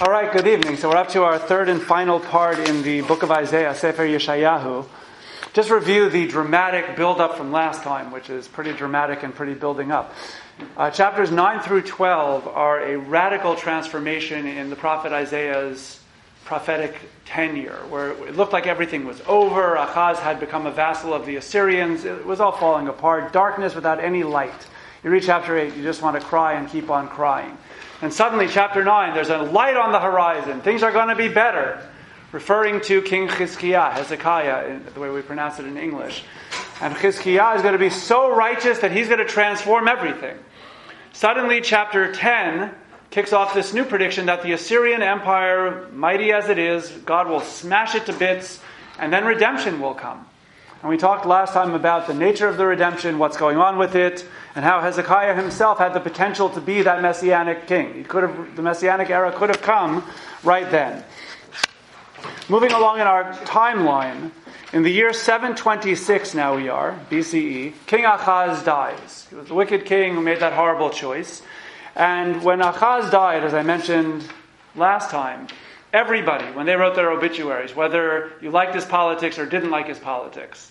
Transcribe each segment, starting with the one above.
All right, good evening. So we're up to our third and final part in the book of Isaiah, Sefer Yeshayahu. Just review the dramatic build-up from last time, which is pretty dramatic and pretty building up. Uh, chapters 9 through 12 are a radical transformation in the prophet Isaiah's prophetic tenure, where it looked like everything was over. Achaz had become a vassal of the Assyrians. It was all falling apart. Darkness without any light. You read chapter 8, you just want to cry and keep on crying. And suddenly, chapter 9, there's a light on the horizon. Things are going to be better. Referring to King Chizkiah, Hezekiah, the way we pronounce it in English. And Chizkiah is going to be so righteous that he's going to transform everything. Suddenly, chapter 10 kicks off this new prediction that the Assyrian Empire, mighty as it is, God will smash it to bits, and then redemption will come. And we talked last time about the nature of the redemption, what's going on with it, and how Hezekiah himself had the potential to be that messianic king. He could have, the messianic era could have come right then. Moving along in our timeline, in the year 726 now we are, BCE, King Achaz dies. He was the wicked king who made that horrible choice. And when Achaz died, as I mentioned last time, Everybody, when they wrote their obituaries, whether you liked his politics or didn't like his politics,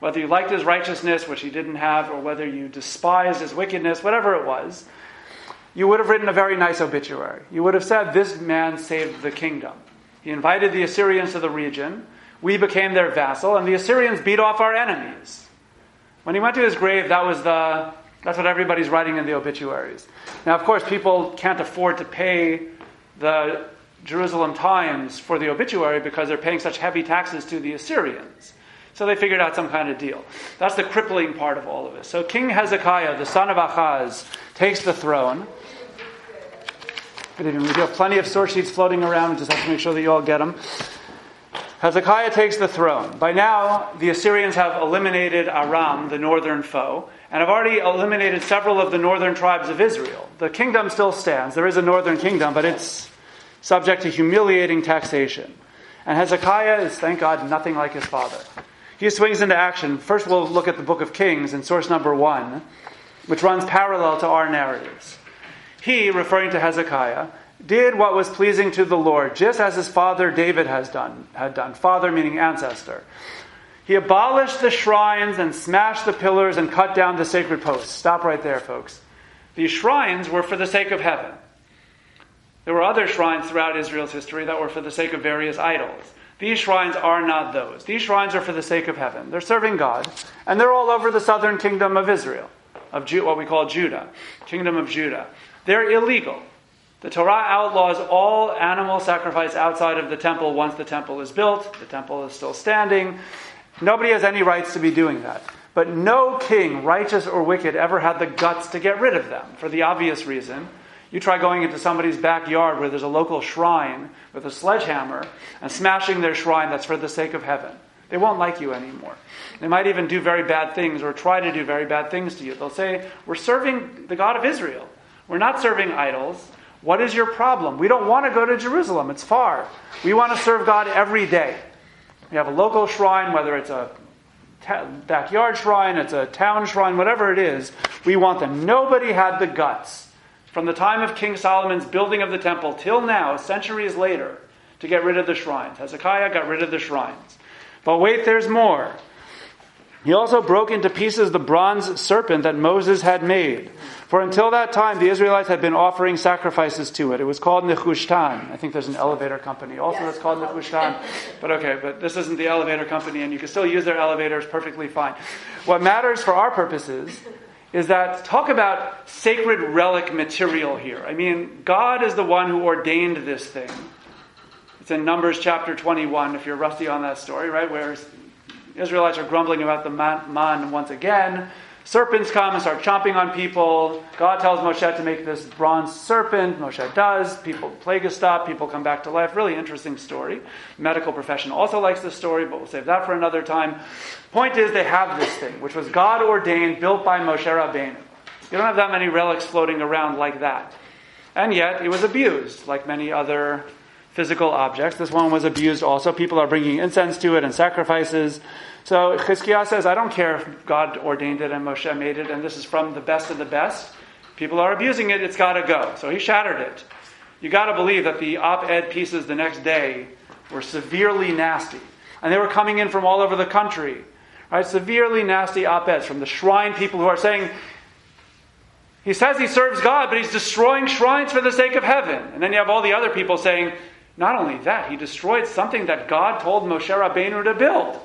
whether you liked his righteousness, which he didn't have, or whether you despised his wickedness, whatever it was, you would have written a very nice obituary. You would have said, This man saved the kingdom. He invited the Assyrians to the region. We became their vassal, and the Assyrians beat off our enemies. When he went to his grave, that was the that's what everybody's writing in the obituaries. Now, of course, people can't afford to pay the Jerusalem Times for the obituary because they're paying such heavy taxes to the Assyrians. So they figured out some kind of deal. That's the crippling part of all of this. So King Hezekiah, the son of Achaz, takes the throne. Good evening. We have plenty of source sheets floating around. We just have to make sure that you all get them. Hezekiah takes the throne. By now, the Assyrians have eliminated Aram, the northern foe, and have already eliminated several of the northern tribes of Israel. The kingdom still stands. There is a northern kingdom, but it's subject to humiliating taxation. And Hezekiah is, thank God, nothing like his father. He swings into action. First, we'll look at the book of Kings in source number one, which runs parallel to our narratives. He, referring to Hezekiah, did what was pleasing to the Lord, just as his father David has done, had done. Father meaning ancestor. He abolished the shrines and smashed the pillars and cut down the sacred posts. Stop right there, folks. These shrines were for the sake of heaven. There were other shrines throughout Israel's history that were for the sake of various idols. These shrines are not those. These shrines are for the sake of heaven. They're serving God, and they're all over the southern kingdom of Israel, of Ju- what we call Judah, kingdom of Judah. They're illegal. The Torah outlaws all animal sacrifice outside of the temple once the temple is built. The temple is still standing. Nobody has any rights to be doing that. But no king, righteous or wicked, ever had the guts to get rid of them for the obvious reason you try going into somebody's backyard where there's a local shrine with a sledgehammer and smashing their shrine that's for the sake of heaven. They won't like you anymore. They might even do very bad things or try to do very bad things to you. They'll say, We're serving the God of Israel. We're not serving idols. What is your problem? We don't want to go to Jerusalem, it's far. We want to serve God every day. We have a local shrine, whether it's a backyard shrine, it's a town shrine, whatever it is, we want them. Nobody had the guts from the time of King Solomon's building of the temple till now, centuries later, to get rid of the shrines. Hezekiah got rid of the shrines. But wait, there's more. He also broke into pieces the bronze serpent that Moses had made. For until that time, the Israelites had been offering sacrifices to it. It was called Nehushtan. I think there's an elevator company also that's called Nehushtan. But okay, but this isn't the elevator company, and you can still use their elevators perfectly fine. What matters for our purposes is that talk about sacred relic material here. I mean, God is the one who ordained this thing. It's in Numbers chapter 21, if you're rusty on that story, right? Where Israelites are grumbling about the man once again. Serpents come and start chomping on people. God tells Moshe to make this bronze serpent. Moshe does. People, plague is stopped. People come back to life. Really interesting story. Medical profession also likes this story, but we'll save that for another time. Point is, they have this thing, which was God ordained, built by Moshe Rabbeinu. You don't have that many relics floating around like that. And yet, it was abused, like many other physical objects. This one was abused also. People are bringing incense to it and sacrifices. So Chizkiah says, I don't care if God ordained it and Moshe made it, and this is from the best of the best. People are abusing it, it's got to go. So he shattered it. You got to believe that the op ed pieces the next day were severely nasty. And they were coming in from all over the country. Right? Severely nasty op eds from the shrine people who are saying, he says he serves God, but he's destroying shrines for the sake of heaven. And then you have all the other people saying, not only that, he destroyed something that God told Moshe Rabbeinu to build.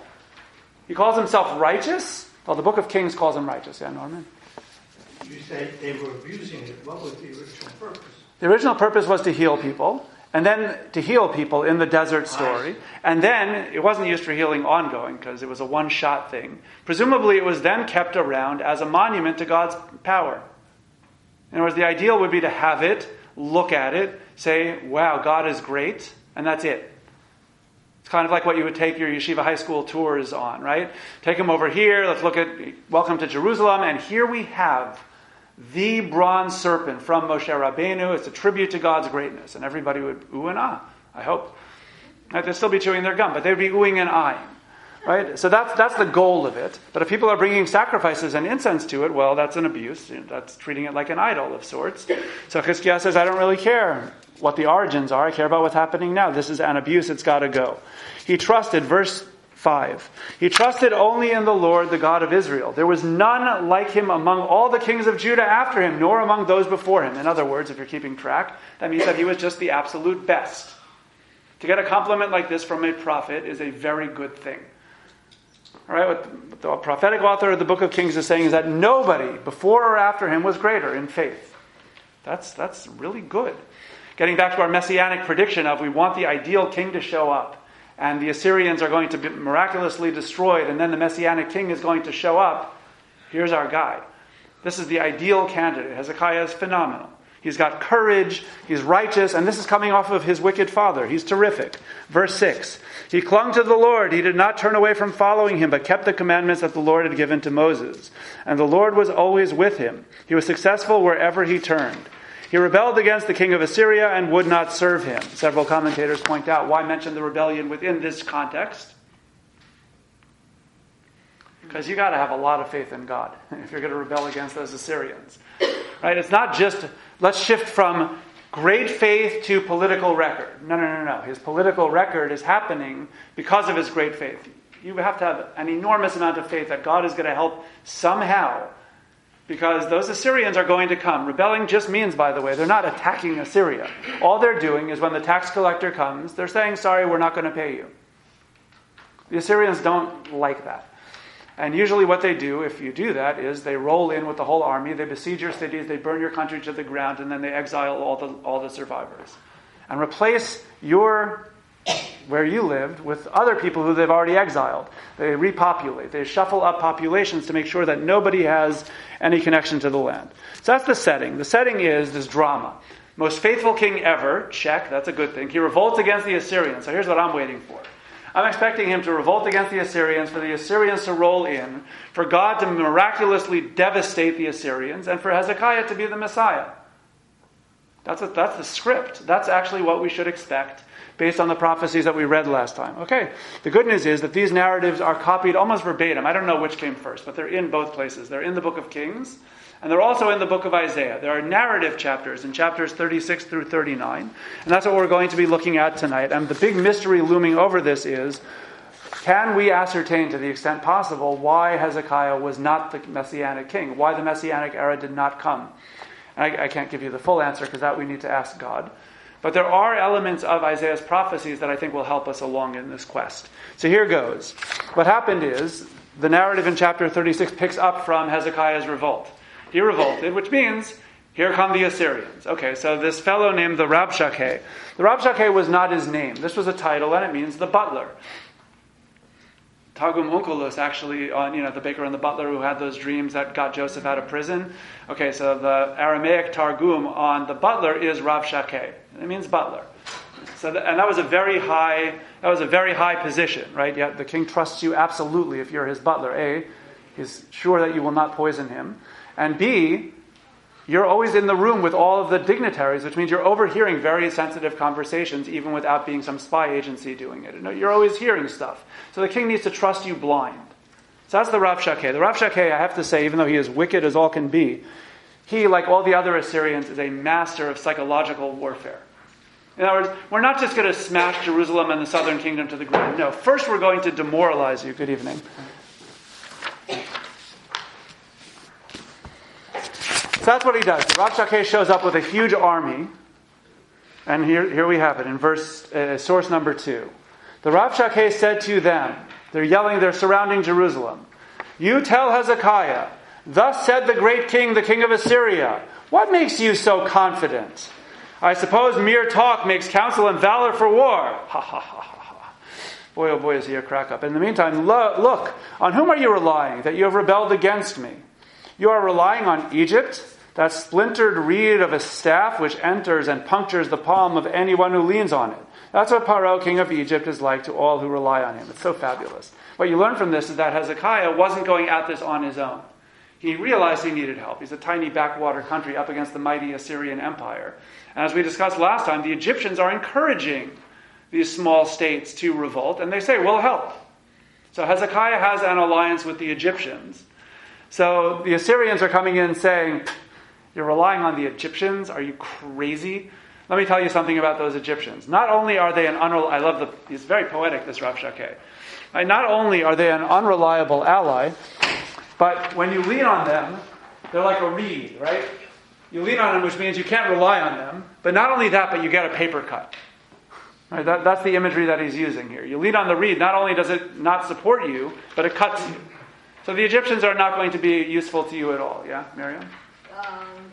He calls himself righteous. Well, the book of Kings calls him righteous. Yeah, Norman? You say they were abusing it. What was the original purpose? The original purpose was to heal people, and then to heal people in the desert story. And then it wasn't used for healing ongoing because it was a one shot thing. Presumably, it was then kept around as a monument to God's power. In other words, the ideal would be to have it, look at it, say, wow, God is great, and that's it. Kind of like what you would take your yeshiva high school tours on, right? Take them over here, let's look at Welcome to Jerusalem, and here we have the bronze serpent from Moshe Rabbeinu. It's a tribute to God's greatness. And everybody would ooh and ah, I hope. Right? They'd still be chewing their gum, but they'd be oohing and eyeing. Right? So that's, that's the goal of it. But if people are bringing sacrifices and incense to it, well, that's an abuse. That's treating it like an idol of sorts. So Chizkiah says, I don't really care what the origins are. I care about what's happening now. This is an abuse. It's got to go. He trusted, verse 5. He trusted only in the Lord, the God of Israel. There was none like him among all the kings of Judah after him, nor among those before him. In other words, if you're keeping track, that means that he was just the absolute best. To get a compliment like this from a prophet is a very good thing. All right, what the prophetic author of the book of Kings is saying is that nobody before or after him was greater in faith. That's, that's really good. Getting back to our messianic prediction of we want the ideal king to show up, and the Assyrians are going to be miraculously destroyed, and then the messianic king is going to show up. Here's our guy. This is the ideal candidate. Hezekiah is phenomenal. He's got courage, he's righteous, and this is coming off of his wicked father. He's terrific. Verse 6 He clung to the Lord. He did not turn away from following him, but kept the commandments that the Lord had given to Moses. And the Lord was always with him. He was successful wherever he turned. He rebelled against the king of Assyria and would not serve him. Several commentators point out why mention the rebellion within this context? Because you got to have a lot of faith in God if you're going to rebel against those Assyrians. Right? It's not just let's shift from great faith to political record. No, no, no, no. His political record is happening because of his great faith. You have to have an enormous amount of faith that God is going to help somehow because those Assyrians are going to come. Rebelling just means, by the way, they're not attacking Assyria. All they're doing is when the tax collector comes, they're saying, sorry, we're not going to pay you. The Assyrians don't like that. And usually, what they do, if you do that, is they roll in with the whole army, they besiege your cities, they burn your country to the ground, and then they exile all the, all the survivors. And replace your, where you lived, with other people who they've already exiled. They repopulate, they shuffle up populations to make sure that nobody has any connection to the land. So that's the setting. The setting is this drama. Most faithful king ever, check, that's a good thing. He revolts against the Assyrians. So here's what I'm waiting for. I'm expecting him to revolt against the Assyrians, for the Assyrians to roll in, for God to miraculously devastate the Assyrians, and for Hezekiah to be the Messiah. That's, a, that's the script. That's actually what we should expect based on the prophecies that we read last time. Okay, the good news is that these narratives are copied almost verbatim. I don't know which came first, but they're in both places. They're in the book of Kings, and they're also in the book of Isaiah. There are narrative chapters in chapters 36 through 39. And that's what we're going to be looking at tonight. And the big mystery looming over this is can we ascertain to the extent possible why Hezekiah was not the messianic king? Why the messianic era did not come? I, I can't give you the full answer because that we need to ask God. But there are elements of Isaiah's prophecies that I think will help us along in this quest. So here goes. What happened is the narrative in chapter 36 picks up from Hezekiah's revolt. He revolted, which means here come the Assyrians. Okay, so this fellow named the Rabshakeh. The Rabshakeh was not his name. This was a title, and it means the butler. Targum Onkelos, actually, on you know the baker and the butler who had those dreams that got Joseph out of prison. Okay, so the Aramaic Targum on the butler is Rabshakeh. It means butler. So, the, and that was a very high that was a very high position, right? Yeah, the king trusts you absolutely if you're his butler. A, he's sure that you will not poison him. And B, you're always in the room with all of the dignitaries, which means you're overhearing very sensitive conversations, even without being some spy agency doing it. You're always hearing stuff. So the king needs to trust you blind. So that's the Rabshakeh. The Rabshakeh, I have to say, even though he is wicked as all can be, he, like all the other Assyrians, is a master of psychological warfare. In other words, we're not just going to smash Jerusalem and the southern kingdom to the ground. No, first we're going to demoralize you. Good evening. So that's what he does. Rabshakeh shows up with a huge army. And here, here we have it in verse, uh, source number two. The Rabshakeh said to them, they're yelling, they're surrounding Jerusalem. You tell Hezekiah, Thus said the great king, the king of Assyria, What makes you so confident? I suppose mere talk makes counsel and valor for war. Ha ha ha ha ha. Boy, oh boy, is he a crack up. In the meantime, lo- look, on whom are you relying that you have rebelled against me? You are relying on Egypt, that splintered reed of a staff which enters and punctures the palm of anyone who leans on it. That's what Paro, king of Egypt, is like to all who rely on him. It's so fabulous. What you learn from this is that Hezekiah wasn't going at this on his own. He realized he needed help. He's a tiny backwater country up against the mighty Assyrian Empire. And as we discussed last time, the Egyptians are encouraging these small states to revolt, and they say, We'll help. So Hezekiah has an alliance with the Egyptians. So the Assyrians are coming in saying, You're relying on the Egyptians? Are you crazy? Let me tell you something about those Egyptians. Not only are they an unreliable, I love the, he's very poetic, this Rabshakeh. Right? Not only are they an unreliable ally, but when you lean on them, they're like a reed, right? You lean on them, which means you can't rely on them. But not only that, but you get a paper cut. Right? That, that's the imagery that he's using here. You lean on the reed, not only does it not support you, but it cuts you. So the Egyptians are not going to be useful to you at all. Yeah, Miriam? Um,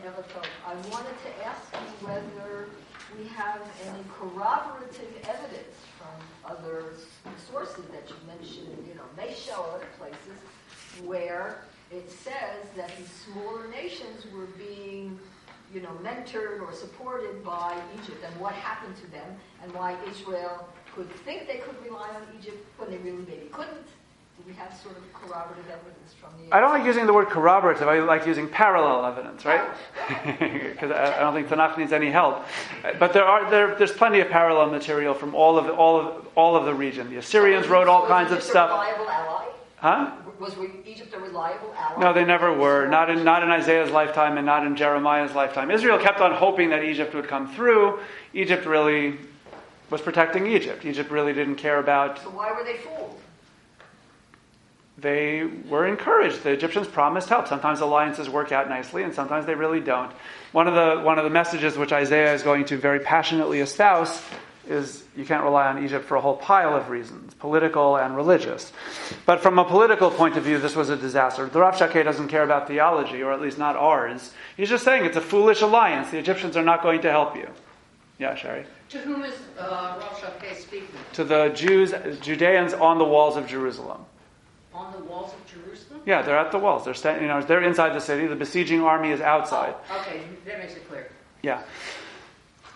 I wanted to ask you whether we have any corroborative evidence from other sources that you mentioned, you know, they show other places where it says that these smaller nations were being, you know, mentored or supported by Egypt and what happened to them and why Israel could think they could rely on Egypt when they really maybe couldn't. Do we have sort of corroborative evidence from the? I don't like using the word corroborative. I like using parallel evidence, right? Oh. Because I, I, don't think Tanakh needs any help. But there are there, there's plenty of parallel material from all of the, all of all of the region. The Assyrians wrote all kinds of stuff. reliable ally? Huh? Was Egypt a reliable ally? No, they never were. Not in, not in Isaiah's lifetime and not in Jeremiah's lifetime. Israel kept on hoping that Egypt would come through. Egypt really was protecting Egypt. Egypt really didn't care about. So why were they fooled? They were encouraged. The Egyptians promised help. Sometimes alliances work out nicely, and sometimes they really don't. One of the one of the messages which Isaiah is going to very passionately espouse is you can't rely on Egypt for a whole pile of reasons, political and religious. But from a political point of view, this was a disaster. The Rav Shakeh doesn't care about theology, or at least not ours. He's just saying it's a foolish alliance. The Egyptians are not going to help you. Yeah, Sherry? To whom is uh, Rav Shakeh speaking? To the Jews, Judeans on the walls of Jerusalem. On the walls of Jerusalem? Yeah, they're at the walls. They're, standing, you know, they're inside the city. The besieging army is outside. Oh, okay, that makes it clear. Yeah.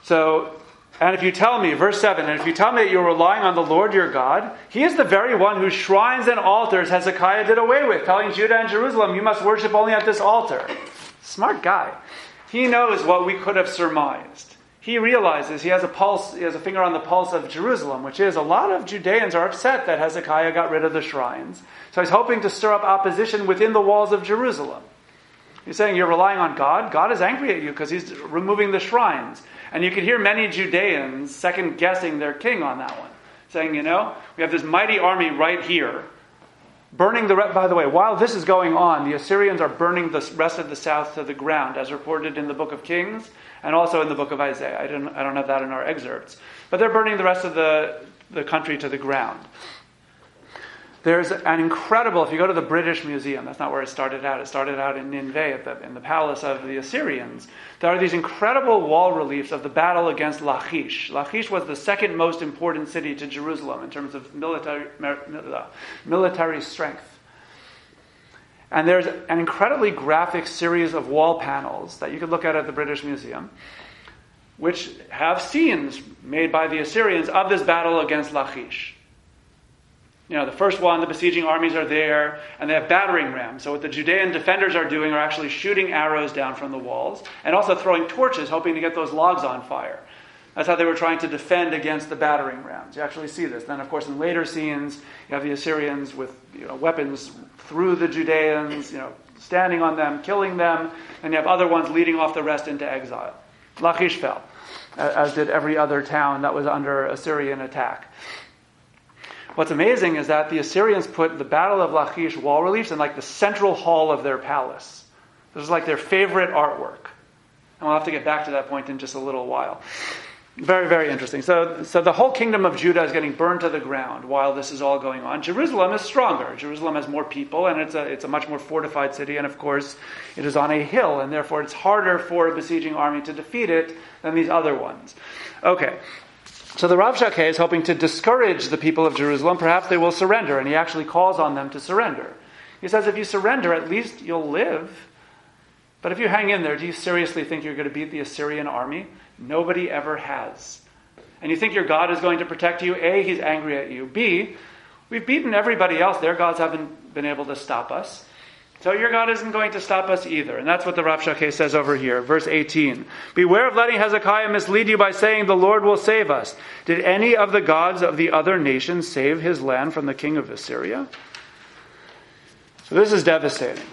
So and if you tell me, verse 7, and if you tell me that you're relying on the Lord your God, he is the very one whose shrines and altars Hezekiah did away with, telling Judah and Jerusalem, you must worship only at this altar. Smart guy. He knows what we could have surmised. He realizes he has a pulse, he has a finger on the pulse of Jerusalem, which is a lot of Judeans are upset that Hezekiah got rid of the shrines. So he's hoping to stir up opposition within the walls of Jerusalem. He's saying you're relying on God. God is angry at you because he's removing the shrines. And you could hear many Judeans second guessing their king on that one, saying, you know, we have this mighty army right here, burning the. By the way, while this is going on, the Assyrians are burning the rest of the south to the ground, as reported in the book of Kings and also in the book of Isaiah. I don't, I don't have that in our excerpts. But they're burning the rest of the, the country to the ground. There's an incredible, if you go to the British Museum, that's not where it started out, it started out in Nineveh, the, in the palace of the Assyrians. There are these incredible wall reliefs of the battle against Lachish. Lachish was the second most important city to Jerusalem in terms of military, uh, military strength. And there's an incredibly graphic series of wall panels that you could look at at the British Museum, which have scenes made by the Assyrians of this battle against Lachish. You know, the first one, the besieging armies are there, and they have battering rams. So what the Judean defenders are doing are actually shooting arrows down from the walls, and also throwing torches, hoping to get those logs on fire. That's how they were trying to defend against the battering rams. You actually see this. Then, of course, in later scenes, you have the Assyrians with you know, weapons through the Judeans, you know, standing on them, killing them, and you have other ones leading off the rest into exile. Lachish fell. as did every other town that was under Assyrian attack. What's amazing is that the Assyrians put the Battle of Lachish wall reliefs in like the central hall of their palace. This is like their favorite artwork. And we'll have to get back to that point in just a little while. Very, very interesting. So, so the whole kingdom of Judah is getting burned to the ground while this is all going on. Jerusalem is stronger. Jerusalem has more people, and it's a, it's a much more fortified city, and of course, it is on a hill, and therefore it's harder for a besieging army to defeat it than these other ones. Okay. So the Rav Shakeh is hoping to discourage the people of Jerusalem. Perhaps they will surrender, and he actually calls on them to surrender. He says, if you surrender, at least you'll live. But if you hang in there, do you seriously think you're going to beat the Assyrian army? Nobody ever has. And you think your God is going to protect you? A, he's angry at you. B, we've beaten everybody else. Their gods haven't been able to stop us. So your God isn't going to stop us either. And that's what the Rav Shakeh says over here. Verse 18. Beware of letting Hezekiah mislead you by saying, The Lord will save us. Did any of the gods of the other nations save his land from the king of Assyria? So this is devastating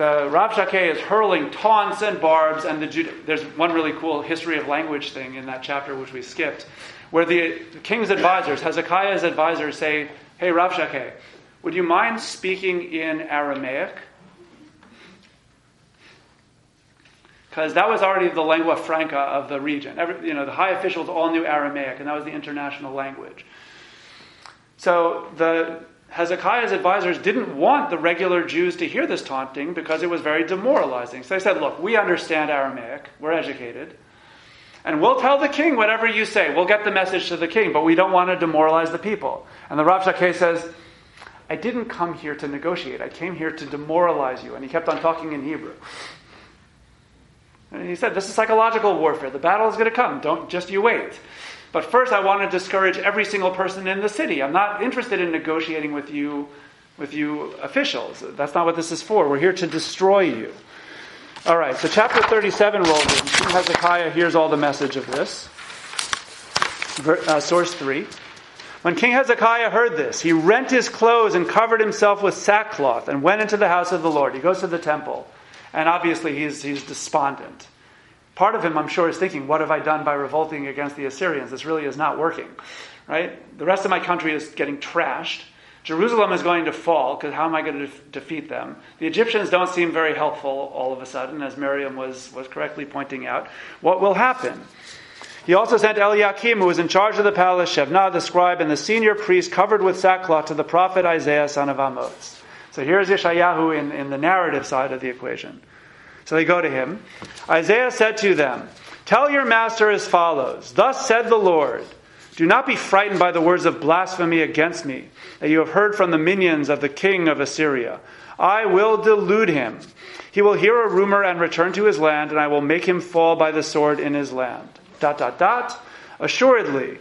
the Rav is hurling taunts and barbs, and the Jude- there's one really cool history of language thing in that chapter which we skipped, where the king's advisors, Hezekiah's advisors, say, "Hey Rav would you mind speaking in Aramaic?" Because that was already the lingua franca of the region. Every, you know, the high officials all knew Aramaic, and that was the international language. So the Hezekiah's advisors didn't want the regular Jews to hear this taunting because it was very demoralizing. So they said, Look, we understand Aramaic, we're educated, and we'll tell the king whatever you say. We'll get the message to the king, but we don't want to demoralize the people. And the Rav says, I didn't come here to negotiate, I came here to demoralize you. And he kept on talking in Hebrew. And he said, This is psychological warfare. The battle is going to come. Don't just you wait. But first, I want to discourage every single person in the city. I'm not interested in negotiating with you, with you officials. That's not what this is for. We're here to destroy you. All right, so chapter 37 rolls in. King Hezekiah hears all the message of this. Uh, source 3. When King Hezekiah heard this, he rent his clothes and covered himself with sackcloth and went into the house of the Lord. He goes to the temple, and obviously he's, he's despondent. Part of him, I'm sure, is thinking, what have I done by revolting against the Assyrians? This really is not working. Right? The rest of my country is getting trashed. Jerusalem is going to fall because how am I going to de- defeat them? The Egyptians don't seem very helpful all of a sudden, as Miriam was, was correctly pointing out. What will happen? He also sent Eliakim, who was in charge of the palace, Shebna the scribe, and the senior priest covered with sackcloth to the prophet Isaiah, son of Amoz. So here's Yeshayahu in, in the narrative side of the equation. So they go to him. Isaiah said to them, Tell your master as follows Thus said the Lord, Do not be frightened by the words of blasphemy against me that you have heard from the minions of the king of Assyria. I will delude him. He will hear a rumor and return to his land, and I will make him fall by the sword in his land. Dot, dot, dot. Assuredly,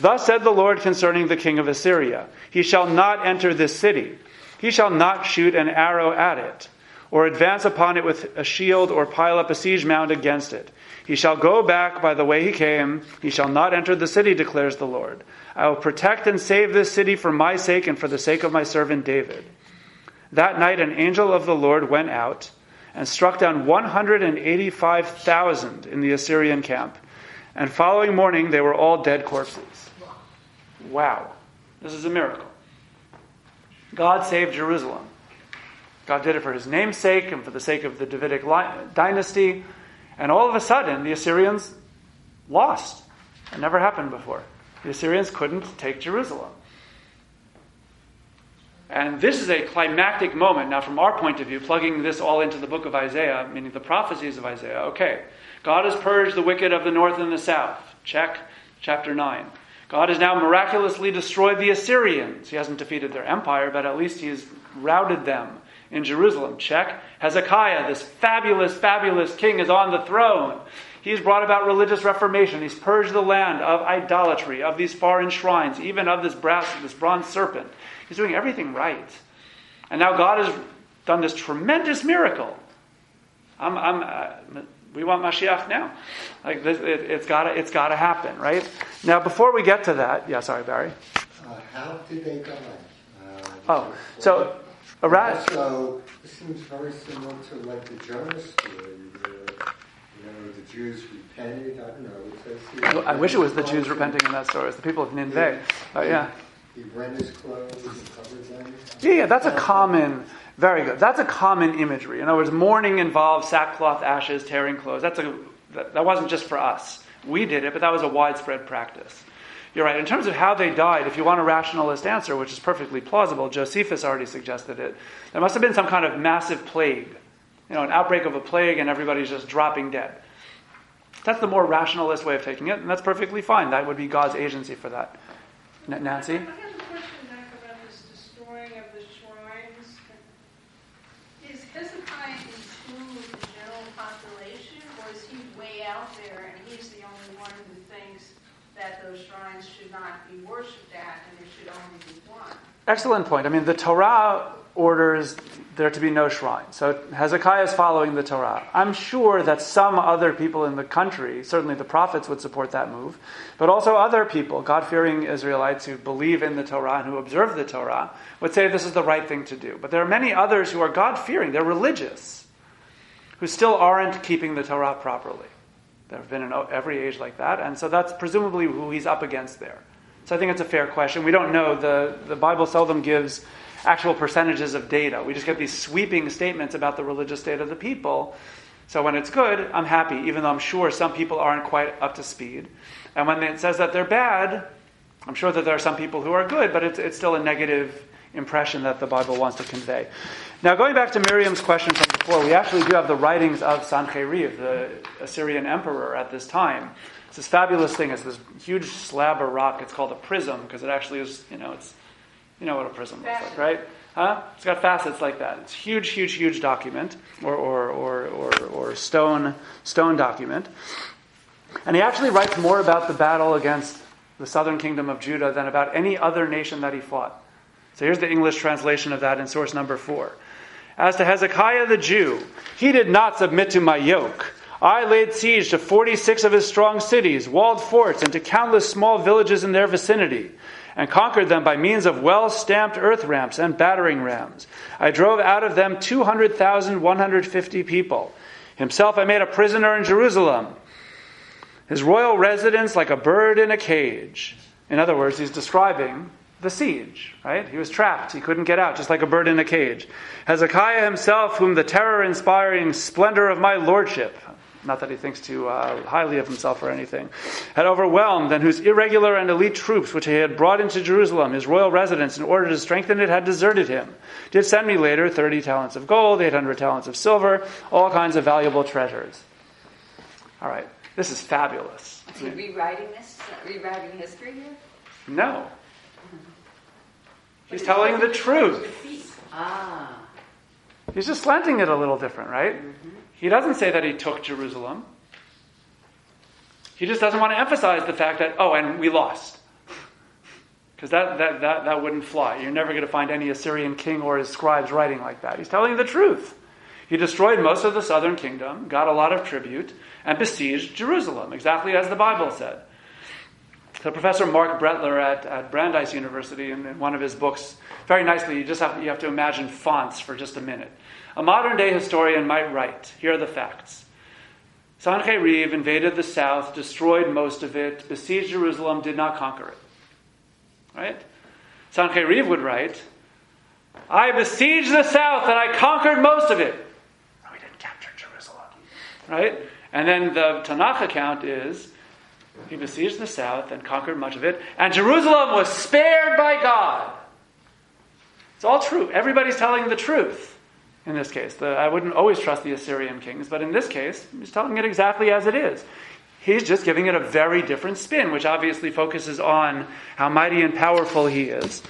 thus said the Lord concerning the king of Assyria He shall not enter this city, he shall not shoot an arrow at it or advance upon it with a shield, or pile up a siege mound against it. He shall go back by the way he came. He shall not enter the city, declares the Lord. I will protect and save this city for my sake and for the sake of my servant David. That night, an angel of the Lord went out and struck down 185,000 in the Assyrian camp. And following morning, they were all dead corpses. Wow. This is a miracle. God saved Jerusalem. God did it for his name's sake and for the sake of the Davidic dynasty. And all of a sudden, the Assyrians lost. It never happened before. The Assyrians couldn't take Jerusalem. And this is a climactic moment. Now, from our point of view, plugging this all into the book of Isaiah, meaning the prophecies of Isaiah, okay, God has purged the wicked of the north and the south. Check. Chapter 9. God has now miraculously destroyed the Assyrians. He hasn't defeated their empire, but at least he has routed them in Jerusalem. Check. Hezekiah, this fabulous, fabulous king, is on the throne. He's brought about religious reformation. He's purged the land of idolatry, of these foreign shrines, even of this brass, this bronze serpent. He's doing everything right. And now God has done this tremendous miracle. I'm, I'm, uh, we want Mashiach now. Like this, it, has got to, it's got to happen, right? Now, before we get to that, yeah, sorry, Barry. Uh, how did they die? Uh, oh, so a rat. So this seems very similar to like the Jonah story, where you know the Jews repented, I don't know. it says I wish it was the Jews repenting in that story. It's the people of Nineveh. But yeah. Oh, he rent his clothes and covered them. Yeah, yeah, that's a common, very good. That's a common imagery. In other words, mourning involves sackcloth, ashes, tearing clothes. That's a, that, that wasn't just for us. We did it, but that was a widespread practice. You're right. In terms of how they died, if you want a rationalist answer, which is perfectly plausible, Josephus already suggested it. There must have been some kind of massive plague, you know, an outbreak of a plague, and everybody's just dropping dead. That's the more rationalist way of taking it, and that's perfectly fine. That would be God's agency for that. Nancy? I have a question back about this destroying of the shrines. Is Hezekiah include the general population, or is he way out there and he's the only one who thinks that those shrines should not be worshipped at and there should only be one? Excellent point. I mean, the Torah orders there to be no shrine. So Hezekiah is following the Torah. I'm sure that some other people in the country, certainly the prophets, would support that move, but also other people, God fearing Israelites who believe in the Torah and who observe the Torah, would say this is the right thing to do. But there are many others who are God fearing, they're religious, who still aren't keeping the Torah properly. There have been in every age like that, and so that's presumably who he's up against there. So I think it's a fair question. We don't know. The, the Bible seldom gives actual percentages of data. We just get these sweeping statements about the religious state of the people. So when it's good, I'm happy, even though I'm sure some people aren't quite up to speed. And when it says that they're bad, I'm sure that there are some people who are good, but it's, it's still a negative impression that the Bible wants to convey. Now, going back to Miriam's question from before, we actually do have the writings of Sancheriv, the Assyrian emperor at this time. It's this fabulous thing. It's this huge slab of rock. It's called a prism because it actually is, you know, it's, you know what a prism looks like, right? Huh? It's got facets like that. It's huge, huge, huge document or, or, or, or, or stone, stone document. And he actually writes more about the battle against the southern kingdom of Judah than about any other nation that he fought. So here's the English translation of that in source number four. As to Hezekiah the Jew, he did not submit to my yoke. I laid siege to 46 of his strong cities, walled forts, and to countless small villages in their vicinity, and conquered them by means of well stamped earth ramps and battering rams. I drove out of them 200,150 people. Himself I made a prisoner in Jerusalem, his royal residence like a bird in a cage. In other words, he's describing the siege, right? He was trapped. He couldn't get out, just like a bird in a cage. Hezekiah himself, whom the terror inspiring splendor of my lordship, not that he thinks too uh, highly of himself or anything, had overwhelmed, and whose irregular and elite troops, which he had brought into Jerusalem, his royal residence, in order to strengthen it, had deserted him, did send me later 30 talents of gold, 800 talents of silver, all kinds of valuable treasures. All right, this is fabulous. Is he rewriting this? Rewriting history here? No. He's telling the truth. Ah. He's just slanting it a little different, right? He doesn't say that he took Jerusalem. He just doesn't want to emphasize the fact that, oh, and we lost. Because that, that, that, that wouldn't fly. You're never going to find any Assyrian king or his scribes writing like that. He's telling the truth. He destroyed most of the southern kingdom, got a lot of tribute, and besieged Jerusalem, exactly as the Bible said. So Professor Marc Brettler at, at Brandeis University, in, in one of his books, very nicely, you just have, you have to imagine fonts for just a minute. A modern day historian might write, here are the facts. Sancheriv invaded the south, destroyed most of it, besieged Jerusalem, did not conquer it. Right? Sancheriv would write, I besieged the south and I conquered most of it. Oh, no, we didn't capture Jerusalem. Right? And then the Tanakh account is, he besieged the south and conquered much of it, and Jerusalem was spared by God. It's all true. Everybody's telling the truth in this case. The, I wouldn't always trust the Assyrian kings, but in this case, he's telling it exactly as it is. He's just giving it a very different spin, which obviously focuses on how mighty and powerful he is.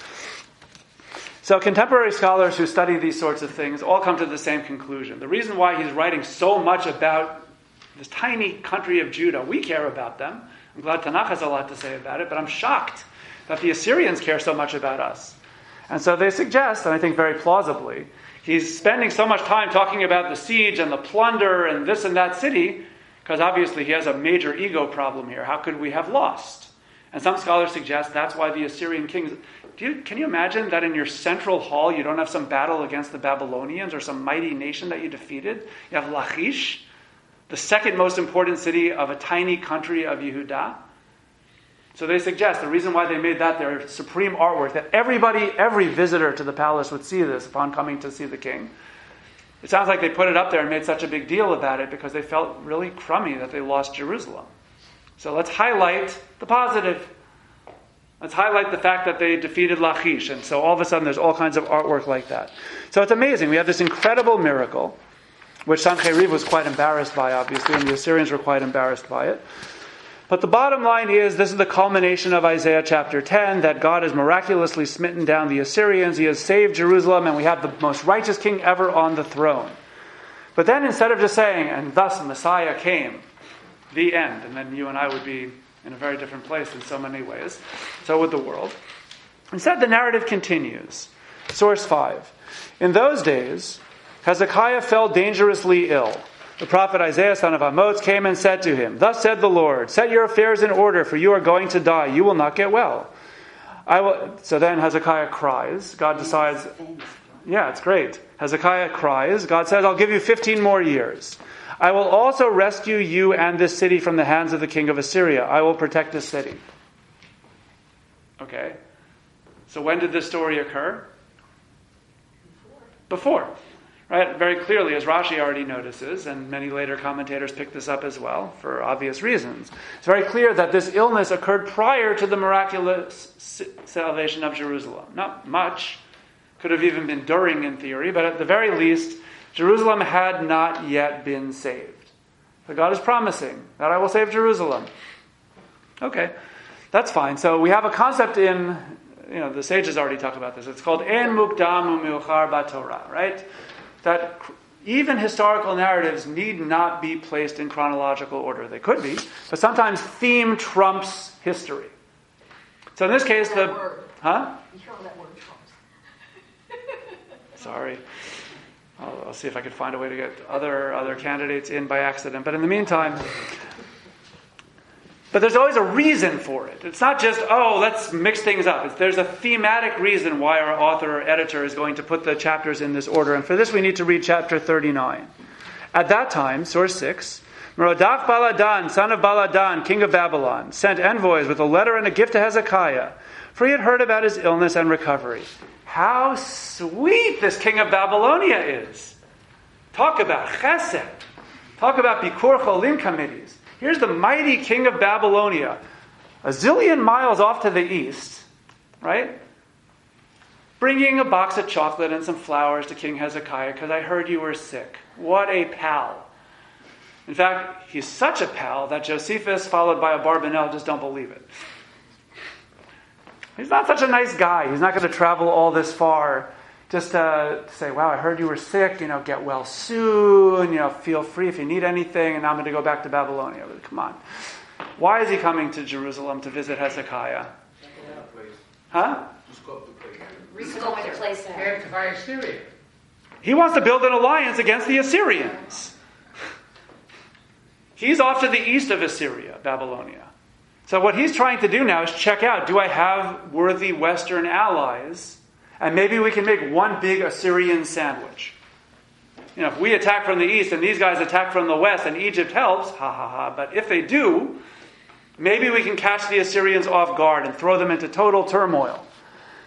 So, contemporary scholars who study these sorts of things all come to the same conclusion. The reason why he's writing so much about this tiny country of Judah, we care about them. I'm glad Tanakh has a lot to say about it, but I'm shocked that the Assyrians care so much about us. And so they suggest, and I think very plausibly, he's spending so much time talking about the siege and the plunder and this and that city because obviously he has a major ego problem here. How could we have lost? And some scholars suggest that's why the Assyrian kings. You, can you imagine that in your central hall you don't have some battle against the Babylonians or some mighty nation that you defeated? You have Lachish, the second most important city of a tiny country of Yehuda. So they suggest the reason why they made that their supreme artwork, that everybody, every visitor to the palace would see this upon coming to see the king. It sounds like they put it up there and made such a big deal about it because they felt really crummy that they lost Jerusalem. So let's highlight the positive. Let's highlight the fact that they defeated Lachish. And so all of a sudden there's all kinds of artwork like that. So it's amazing. We have this incredible miracle, which Sancheriv was quite embarrassed by, obviously, and the Assyrians were quite embarrassed by it. But the bottom line is this is the culmination of Isaiah chapter 10 that God has miraculously smitten down the Assyrians. He has saved Jerusalem, and we have the most righteous king ever on the throne. But then instead of just saying, and thus Messiah came, the end, and then you and I would be in a very different place in so many ways. So would the world. Instead, the narrative continues. Source 5. In those days, Hezekiah fell dangerously ill. The prophet Isaiah, son of Amoz, came and said to him, Thus said the Lord, Set your affairs in order, for you are going to die. You will not get well. I will. So then Hezekiah cries. God decides, Yeah, it's great. Hezekiah cries. God says, I'll give you 15 more years. I will also rescue you and this city from the hands of the king of Assyria. I will protect this city. Okay. So when did this story occur? Before. Right? Very clearly, as Rashi already notices, and many later commentators pick this up as well for obvious reasons. It's very clear that this illness occurred prior to the miraculous salvation of Jerusalem. Not much. Could have even been during, in theory, but at the very least, Jerusalem had not yet been saved. But God is promising that I will save Jerusalem. Okay, that's fine. So we have a concept in, you know, the sages already talked about this. It's called En Mukdam Umiuchar Batorah, right? That even historical narratives need not be placed in chronological order. They could be, but sometimes theme trumps history. So in this case, the. Word. Huh? You throw that word trumps. Sorry. I'll, I'll, see if I can find a way to get other other candidates in by accident. But in the meantime, but there's always a reason for it. It's not just oh, let's mix things up. There's a thematic reason why our author or editor is going to put the chapters in this order. And for this, we need to read chapter 39. At that time, source six. Merodach Baladan, son of Baladan, king of Babylon, sent envoys with a letter and a gift to Hezekiah, for he had heard about his illness and recovery. How sweet this king of Babylonia is. Talk about chesed. Talk about Bikur Cholim committees. Here's the mighty king of Babylonia, a zillion miles off to the east, right? Bringing a box of chocolate and some flowers to King Hezekiah because I heard you were sick. What a pal. In fact, he's such a pal that Josephus, followed by Abarbanel, just don't believe it. He's not such a nice guy. He's not going to travel all this far just uh, to say, wow, I heard you were sick, you know, get well soon, you know, feel free if you need anything, and I'm going to go back to Babylonia. But come on. Why is he coming to Jerusalem to visit Hezekiah? Huh? Rescope the place out. To fight Syria. He wants to build an alliance against the Assyrians. He's off to the east of Assyria, Babylonia. So what he's trying to do now is check out do I have worthy Western allies? And maybe we can make one big Assyrian sandwich. You know, if we attack from the east and these guys attack from the west and Egypt helps, ha ha ha. But if they do, maybe we can catch the Assyrians off guard and throw them into total turmoil.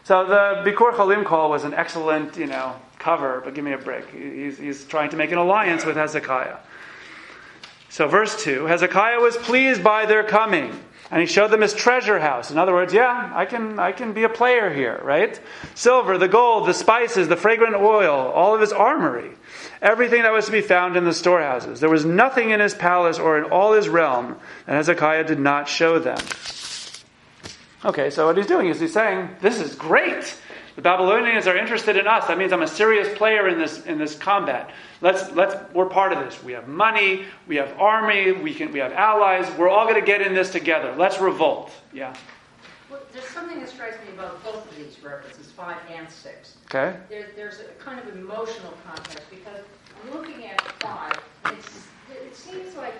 So the Bikur Cholim call was an excellent, you know, cover, but give me a break. He's, he's trying to make an alliance with Hezekiah. So verse 2, Hezekiah was pleased by their coming. And he showed them his treasure house. In other words, yeah, I can, I can be a player here, right? Silver, the gold, the spices, the fragrant oil, all of his armory, everything that was to be found in the storehouses. There was nothing in his palace or in all his realm that Hezekiah did not show them. Okay, so what he's doing is he's saying, this is great. The Babylonians are interested in us. That means I'm a serious player in this, in this combat. Let's, let's, we're part of this. We have money, we have army, we, can, we have allies. We're all going to get in this together. Let's revolt. Yeah. Well, there's something that strikes me about both of these references, five and six. Okay. There, there's a kind of emotional context because I'm looking at five. It's, it seems like,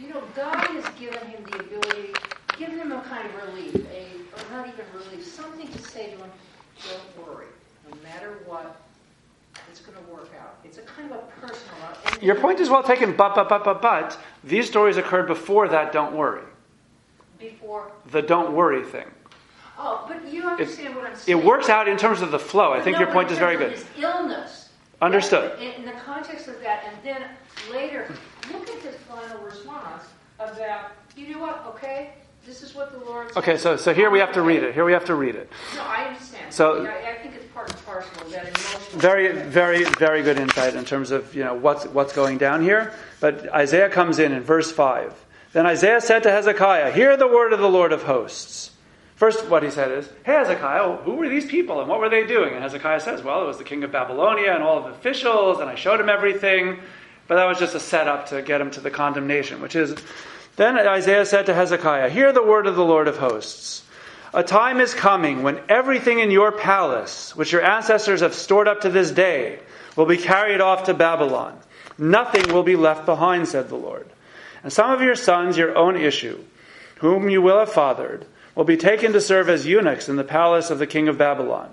you know, God has given him the ability, given him a kind of relief, a, or not even relief, something to say to him, don't worry. No matter what, it's going to work out. It's a kind of a personal. Uh, your point is well taken, but, but, but, but, but, these stories occurred before that don't worry. Before. The don't worry thing. Oh, but you understand what I'm saying. It works out in terms of the flow. I think No, your point in is very good. illness. Understood. In, in the context of that, and then later, look at his final response about, you know what, okay, this is what the Lord. Okay, so, so here we have to read it. Here we have to read it. No, I understand. So- I, I think it's part and parcel of that emotional. Very, very, very good insight in terms of you know what's what's going down here. But Isaiah comes in in verse five. Then Isaiah said to Hezekiah, "Hear the word of the Lord of hosts." First, what he said is, "Hey Hezekiah, who were these people and what were they doing?" And Hezekiah says, "Well, it was the king of Babylonia and all of the officials, and I showed him everything." But that was just a setup to get him to the condemnation, which is. Then Isaiah said to Hezekiah, Hear the word of the Lord of hosts. A time is coming when everything in your palace, which your ancestors have stored up to this day, will be carried off to Babylon. Nothing will be left behind, said the Lord. And some of your sons, your own issue, whom you will have fathered, will be taken to serve as eunuchs in the palace of the king of Babylon.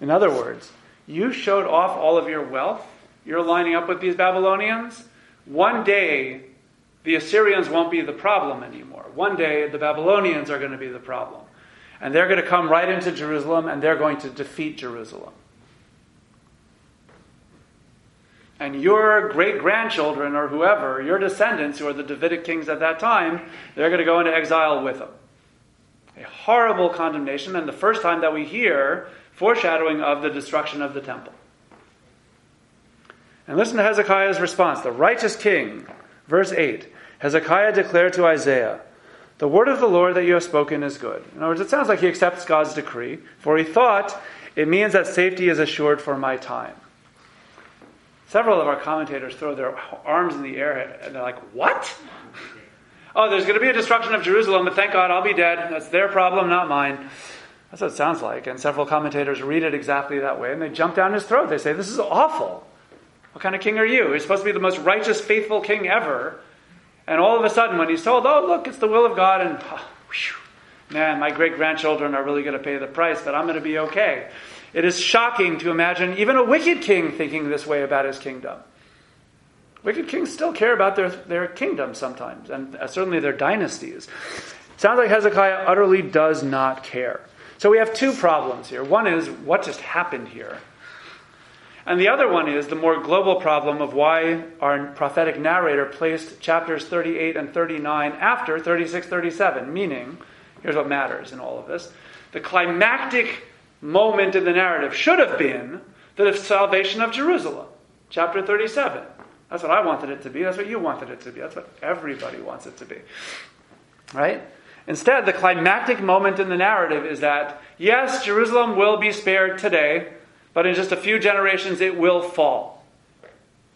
In other words, you showed off all of your wealth. You're lining up with these Babylonians. One day, the Assyrians won't be the problem anymore. One day, the Babylonians are going to be the problem. And they're going to come right into Jerusalem and they're going to defeat Jerusalem. And your great grandchildren or whoever, your descendants, who are the Davidic kings at that time, they're going to go into exile with them. A horrible condemnation, and the first time that we hear foreshadowing of the destruction of the temple. And listen to Hezekiah's response. The righteous king, verse 8 Hezekiah declared to Isaiah, The word of the Lord that you have spoken is good. In other words, it sounds like he accepts God's decree, for he thought it means that safety is assured for my time. Several of our commentators throw their arms in the air and they're like, What? Oh, there's going to be a destruction of Jerusalem, but thank God I'll be dead. That's their problem, not mine. That's what it sounds like. And several commentators read it exactly that way and they jump down his throat. They say, This is awful. What kind of king are you? You're supposed to be the most righteous, faithful king ever. And all of a sudden, when he's told, Oh, look, it's the will of God, and oh, man, my great grandchildren are really going to pay the price, but I'm going to be okay. It is shocking to imagine even a wicked king thinking this way about his kingdom. Wicked kings still care about their, their kingdom sometimes, and uh, certainly their dynasties. Sounds like Hezekiah utterly does not care. So we have two problems here. One is what just happened here. And the other one is the more global problem of why our prophetic narrator placed chapters 38 and 39 after 36, 37. Meaning, here's what matters in all of this the climactic moment in the narrative should have been the salvation of Jerusalem, chapter 37. That's what I wanted it to be. That's what you wanted it to be. That's what everybody wants it to be. Right? Instead, the climactic moment in the narrative is that, yes, Jerusalem will be spared today, but in just a few generations it will fall.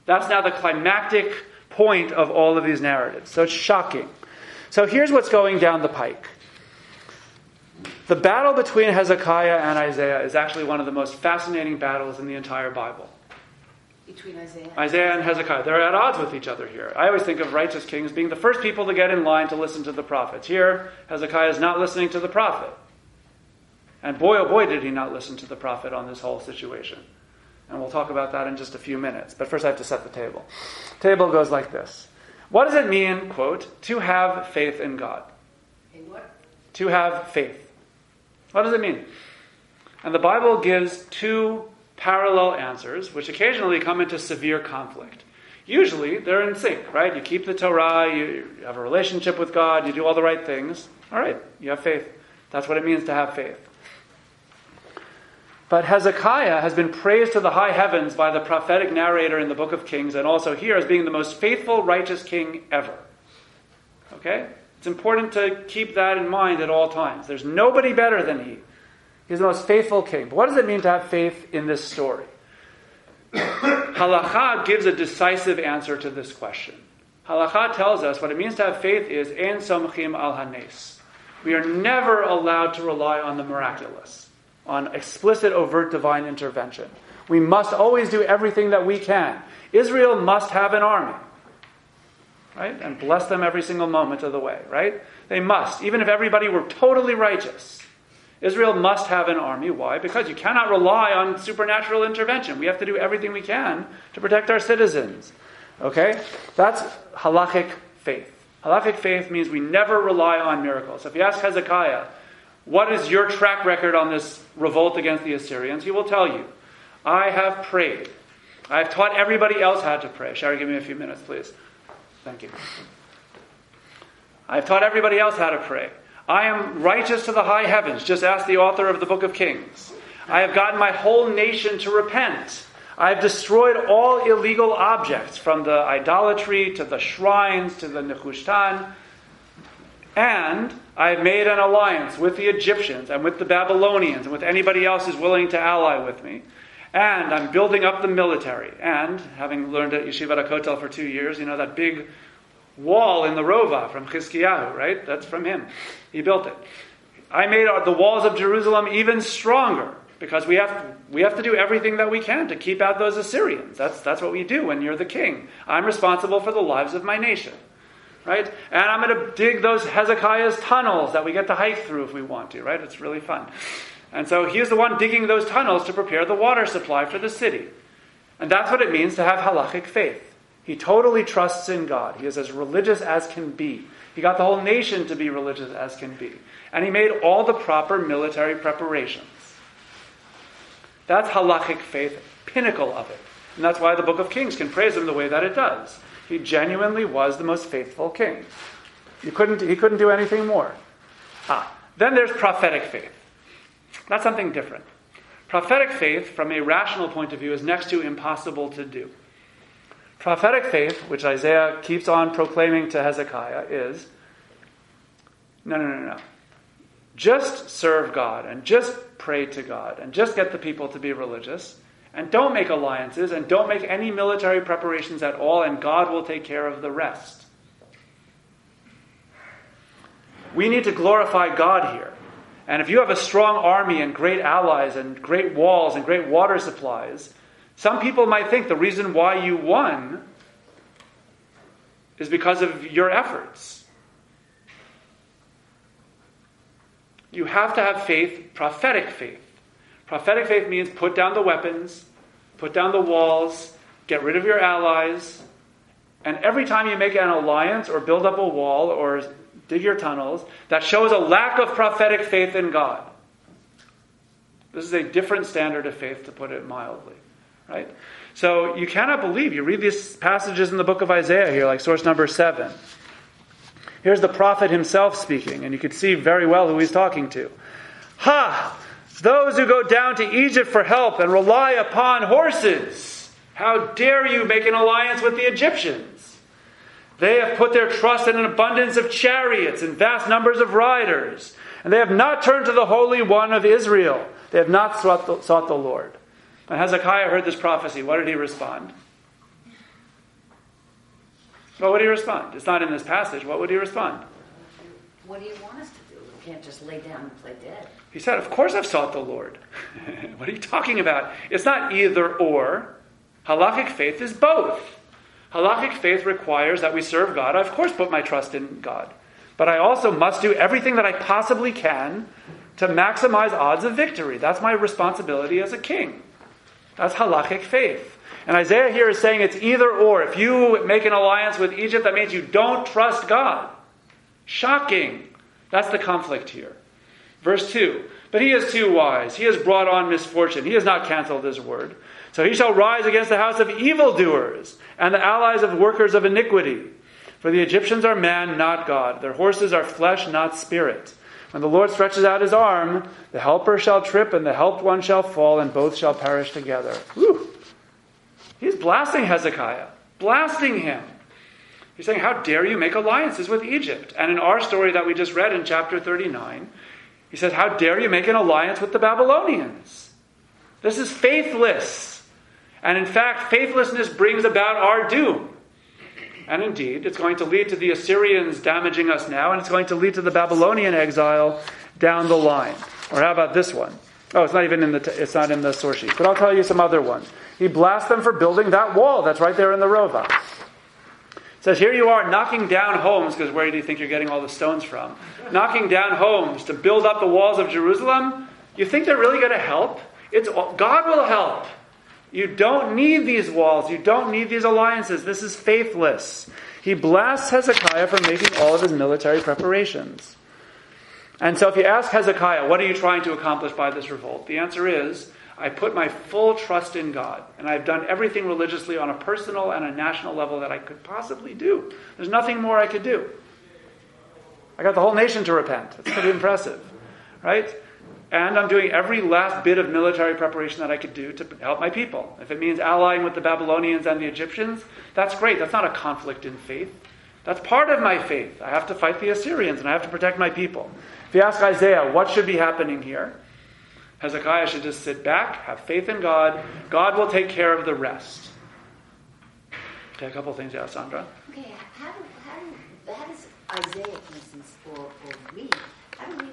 That's now the climactic point of all of these narratives. So it's shocking. So here's what's going down the pike. The battle between Hezekiah and Isaiah is actually one of the most fascinating battles in the entire Bible. Between Isaiah. Isaiah and Hezekiah, they're at odds with each other here. I always think of righteous kings being the first people to get in line to listen to the prophets. Here, Hezekiah is not listening to the prophet. And boy, oh boy, did he not listen to the prophet on this whole situation. And we'll talk about that in just a few minutes. But first, I have to set the table. Table goes like this What does it mean, quote, to have faith in God? Hey, what? To have faith. What does it mean? And the Bible gives two parallel answers, which occasionally come into severe conflict. Usually, they're in sync, right? You keep the Torah, you have a relationship with God, you do all the right things. All right, you have faith. That's what it means to have faith. But Hezekiah has been praised to the high heavens by the prophetic narrator in the book of Kings and also here as being the most faithful, righteous king ever. Okay? It's important to keep that in mind at all times. There's nobody better than he. He's the most faithful king. But what does it mean to have faith in this story? Halacha gives a decisive answer to this question. Halacha tells us what it means to have faith is en somchim al hanes. We are never allowed to rely on the miraculous, on explicit, overt divine intervention. We must always do everything that we can. Israel must have an army, right? And bless them every single moment of the way, right? They must, even if everybody were totally righteous. Israel must have an army. Why? Because you cannot rely on supernatural intervention. We have to do everything we can to protect our citizens. Okay? That's halachic faith. Halachic faith means we never rely on miracles. If you ask Hezekiah, what is your track record on this revolt against the Assyrians? He will tell you, I have prayed. I've taught everybody else how to pray. Sherry, give me a few minutes, please. Thank you. I've taught everybody else how to pray. I am righteous to the high heavens. Just ask the author of the book of Kings. I have gotten my whole nation to repent. I have destroyed all illegal objects, from the idolatry to the shrines to the Nehushtan. And I have made an alliance with the Egyptians and with the Babylonians and with anybody else who's willing to ally with me. And I'm building up the military. And having learned at Yeshivat HaKotel for two years, you know that big wall in the Rova from Chizkiyahu, right? That's from him. He built it. I made the walls of Jerusalem even stronger because we have, we have to do everything that we can to keep out those Assyrians. That's, that's what we do when you're the king. I'm responsible for the lives of my nation. Right? And I'm going to dig those Hezekiah's tunnels that we get to hike through if we want to, right? It's really fun. And so he's the one digging those tunnels to prepare the water supply for the city. And that's what it means to have halachic faith. He totally trusts in God. He is as religious as can be. He got the whole nation to be religious as can be. And he made all the proper military preparations. That's halachic faith, pinnacle of it. And that's why the book of Kings can praise him the way that it does. He genuinely was the most faithful king. You couldn't, he couldn't do anything more. Ah, then there's prophetic faith. That's something different. Prophetic faith, from a rational point of view, is next to impossible to do. Prophetic faith, which Isaiah keeps on proclaiming to Hezekiah, is no, no, no, no. Just serve God and just pray to God and just get the people to be religious and don't make alliances and don't make any military preparations at all, and God will take care of the rest. We need to glorify God here. And if you have a strong army and great allies and great walls and great water supplies, some people might think the reason why you won is because of your efforts. You have to have faith, prophetic faith. Prophetic faith means put down the weapons, put down the walls, get rid of your allies, and every time you make an alliance or build up a wall or dig your tunnels, that shows a lack of prophetic faith in God. This is a different standard of faith, to put it mildly. Right? So you cannot believe. You read these passages in the book of Isaiah here, like source number seven. Here's the prophet himself speaking, and you can see very well who he's talking to. Ha! Those who go down to Egypt for help and rely upon horses. How dare you make an alliance with the Egyptians? They have put their trust in an abundance of chariots and vast numbers of riders, and they have not turned to the Holy One of Israel. They have not sought the, sought the Lord. When Hezekiah heard this prophecy, what did he respond? Well, what would he respond? It's not in this passage. What would he respond? What do you want us to do? We can't just lay down and play dead. He said, Of course I've sought the Lord. what are you talking about? It's not either or. Halachic faith is both. Halachic faith requires that we serve God. I, of course, put my trust in God. But I also must do everything that I possibly can to maximize odds of victory. That's my responsibility as a king. That's halachic faith. And Isaiah here is saying it's either or. If you make an alliance with Egypt, that means you don't trust God. Shocking. That's the conflict here. Verse 2 But he is too wise. He has brought on misfortune. He has not canceled his word. So he shall rise against the house of evildoers and the allies of workers of iniquity. For the Egyptians are man, not God. Their horses are flesh, not spirit. When the Lord stretches out his arm, the helper shall trip, and the helped one shall fall, and both shall perish together. Whew. He's blasting Hezekiah, blasting him. He's saying, How dare you make alliances with Egypt? And in our story that we just read in chapter 39, he says, How dare you make an alliance with the Babylonians? This is faithless. And in fact, faithlessness brings about our doom. And indeed, it's going to lead to the Assyrians damaging us now, and it's going to lead to the Babylonian exile down the line. Or how about this one? Oh, it's not even in the it's not in the source sheet. But I'll tell you some other ones. He blasts them for building that wall that's right there in the Rova. Says, Here you are knocking down homes, because where do you think you're getting all the stones from? knocking down homes to build up the walls of Jerusalem. You think they're really going to help? It's, God will help. You don't need these walls. You don't need these alliances. This is faithless. He blasts Hezekiah for making all of his military preparations. And so, if you ask Hezekiah, what are you trying to accomplish by this revolt? The answer is, I put my full trust in God, and I've done everything religiously on a personal and a national level that I could possibly do. There's nothing more I could do. I got the whole nation to repent. That's pretty impressive, right? And I'm doing every last bit of military preparation that I could do to help my people. If it means allying with the Babylonians and the Egyptians, that's great. That's not a conflict in faith. That's part of my faith. I have to fight the Assyrians and I have to protect my people. If you ask Isaiah, what should be happening here? Hezekiah should just sit back, have faith in God. God will take care of the rest. Okay, a couple things, yeah, Sandra. Okay, how, how, how does Isaiah, for instance, or, or we, how do we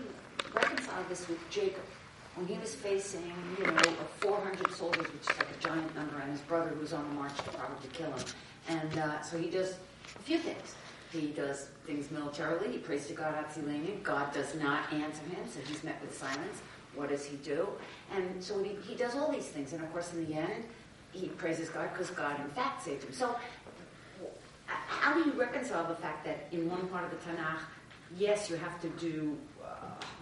reconcile this with Jacob? When he was facing, you know, 400 soldiers, which is like a giant number, and his brother was on the march to probably kill him. And uh, so he does a few things. He does things militarily. He prays to God Hatzilenim. God does not answer him, so he's met with silence. What does he do? And so he, he does all these things. And of course, in the end, he praises God because God, in fact, saved him. So how do you reconcile the fact that in one part of the Tanakh, yes, you have to do, uh,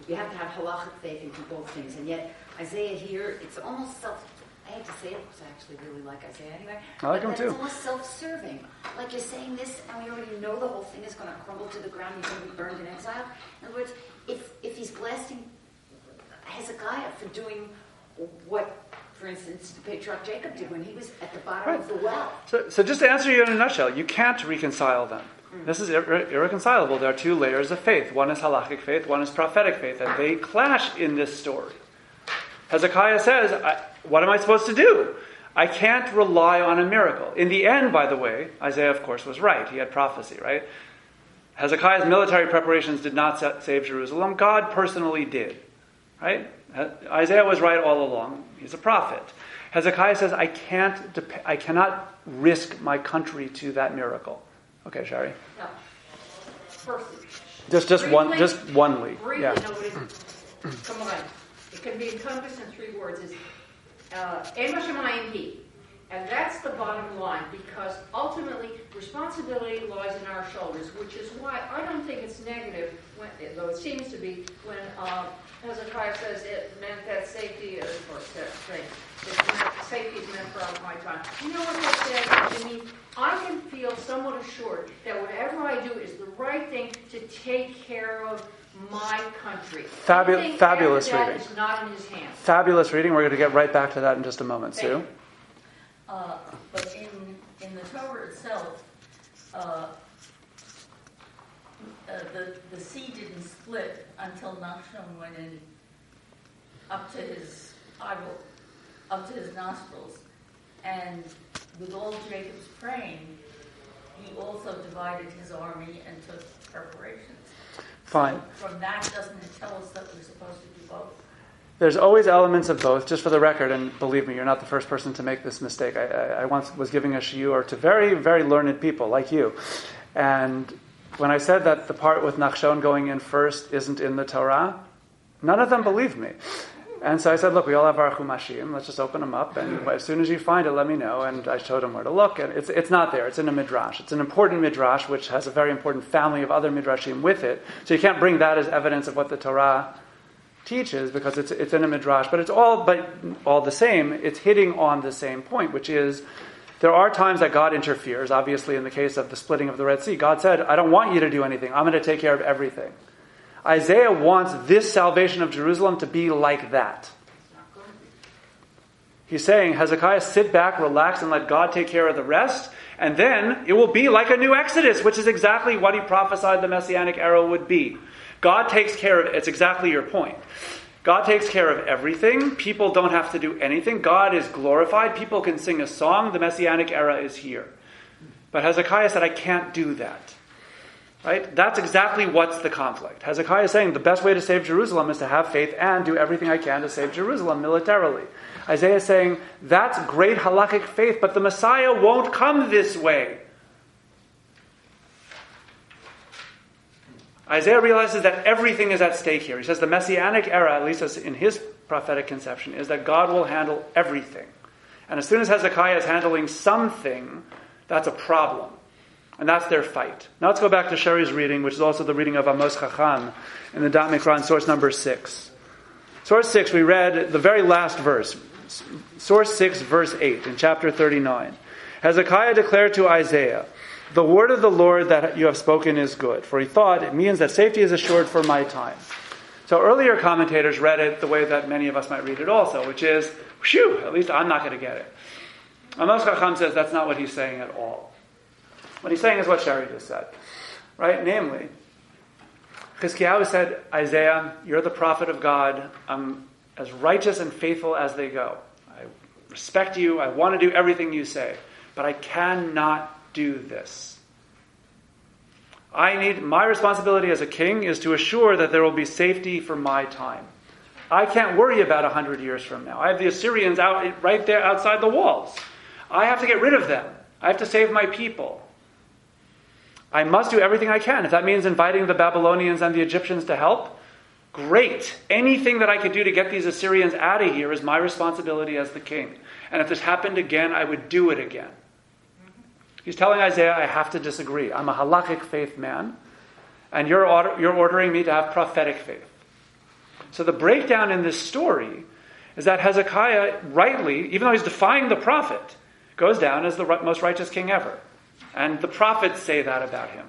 you have to have halachic faith and do both things, and yet Isaiah here, it's almost self. I hate to say it because I actually really like Isaiah anyway. I like him too. It's almost self-serving. Like you're saying this, and we already know the whole thing is going to crumble to the ground. He's going to be burned in exile. In other words, if if he's blasting Hezekiah for doing what for instance, the patriarch Jacob did when he was at the bottom Right. of the well. So, so just to answer you in a nutshell, you can't reconcile them. Mm. This is irre- irreconcilable. There are two layers of faith. One is halachic faith, one is prophetic faith, and they clash in this story. Hezekiah says, I, What am I supposed to do? I can't rely on a miracle. In the end, by the way, Isaiah, of course, was right. He had prophecy, right? Hezekiah's military preparations did not sa- save Jerusalem. God personally did, right? Isaiah was right all along. He's a prophet. Hezekiah says, I can't, dep- I cannot risk my country to that miracle. Okay, Sherry. No. Firstly. Just, just one, Briefly- just onely. Briefly, Yeah. no, but it's, come on. It can be encompassed in three words. Is uh, "En Hashemayim He," and that's the bottom line because ultimately responsibility lies in our shoulders, which is why I don't think it's negative, when, though it seems to be, when uh, Hezekiah says it meant that safety is, or that thing, safety is meant for my time. You know what that says? I mean, I can feel somewhat assured that whatever I do is the right thing to take care of my country. Fabu- fabulous reading. is not in his hands. Fabulous reading. We're going to get right back to that in just a moment, Thank Sue. you. Uh, But in, in the Torah itself, uh, uh, the, the sea didn't split until Nachshon went in up to his eyeball, up to his nostrils. And with all Jacob's praying, he also divided his army and took preparations. Fine. From that, doesn't it tell us that we're supposed to do both? There's always elements of both, just for the record, and believe me, you're not the first person to make this mistake. I, I, I once was giving a shiur to very, very learned people like you. And when I said that the part with Nachshon going in first isn't in the Torah, none of them believed me. And so I said, look, we all have our chumashim. Let's just open them up, and as soon as you find it, let me know. And I showed him where to look, and it's, it's not there. It's in a midrash. It's an important midrash, which has a very important family of other midrashim with it. So you can't bring that as evidence of what the Torah teaches because it's, it's in a midrash, but it's all but all the same. It's hitting on the same point, which is there are times that God interferes. Obviously, in the case of the splitting of the Red Sea, God said, "I don't want you to do anything. I'm going to take care of everything." Isaiah wants this salvation of Jerusalem to be like that. He's saying, Hezekiah, sit back, relax, and let God take care of the rest. And then it will be like a new Exodus, which is exactly what he prophesied the Messianic era would be. God takes care of it's exactly your point. God takes care of everything. People don't have to do anything. God is glorified. People can sing a song. The Messianic era is here. But Hezekiah said, I can't do that. Right? That's exactly what's the conflict. Hezekiah is saying the best way to save Jerusalem is to have faith and do everything I can to save Jerusalem militarily. Isaiah is saying that's great halakhic faith, but the Messiah won't come this way. Isaiah realizes that everything is at stake here. He says the messianic era, at least in his prophetic conception, is that God will handle everything. And as soon as Hezekiah is handling something, that's a problem. And that's their fight. Now let's go back to Sherry's reading, which is also the reading of Amos Chacham in the Da'at Mikra, source number six. Source six, we read the very last verse. Source six, verse eight, in chapter 39. Hezekiah declared to Isaiah, The word of the Lord that you have spoken is good. For he thought it means that safety is assured for my time. So earlier commentators read it the way that many of us might read it also, which is, Phew, at least I'm not going to get it. Amos Chacham says that's not what he's saying at all. What he's saying is what Sherry just said, right? Namely, Chizkiyahu said, Isaiah, you're the prophet of God. I'm as righteous and faithful as they go. I respect you. I want to do everything you say, but I cannot do this. I need my responsibility as a king is to assure that there will be safety for my time. I can't worry about a hundred years from now. I have the Assyrians out right there outside the walls. I have to get rid of them. I have to save my people. I must do everything I can. If that means inviting the Babylonians and the Egyptians to help, great. Anything that I could do to get these Assyrians out of here is my responsibility as the king. And if this happened again, I would do it again. He's telling Isaiah, I have to disagree. I'm a halachic faith man, and you're, order, you're ordering me to have prophetic faith. So the breakdown in this story is that Hezekiah, rightly, even though he's defying the prophet, goes down as the most righteous king ever. And the prophets say that about him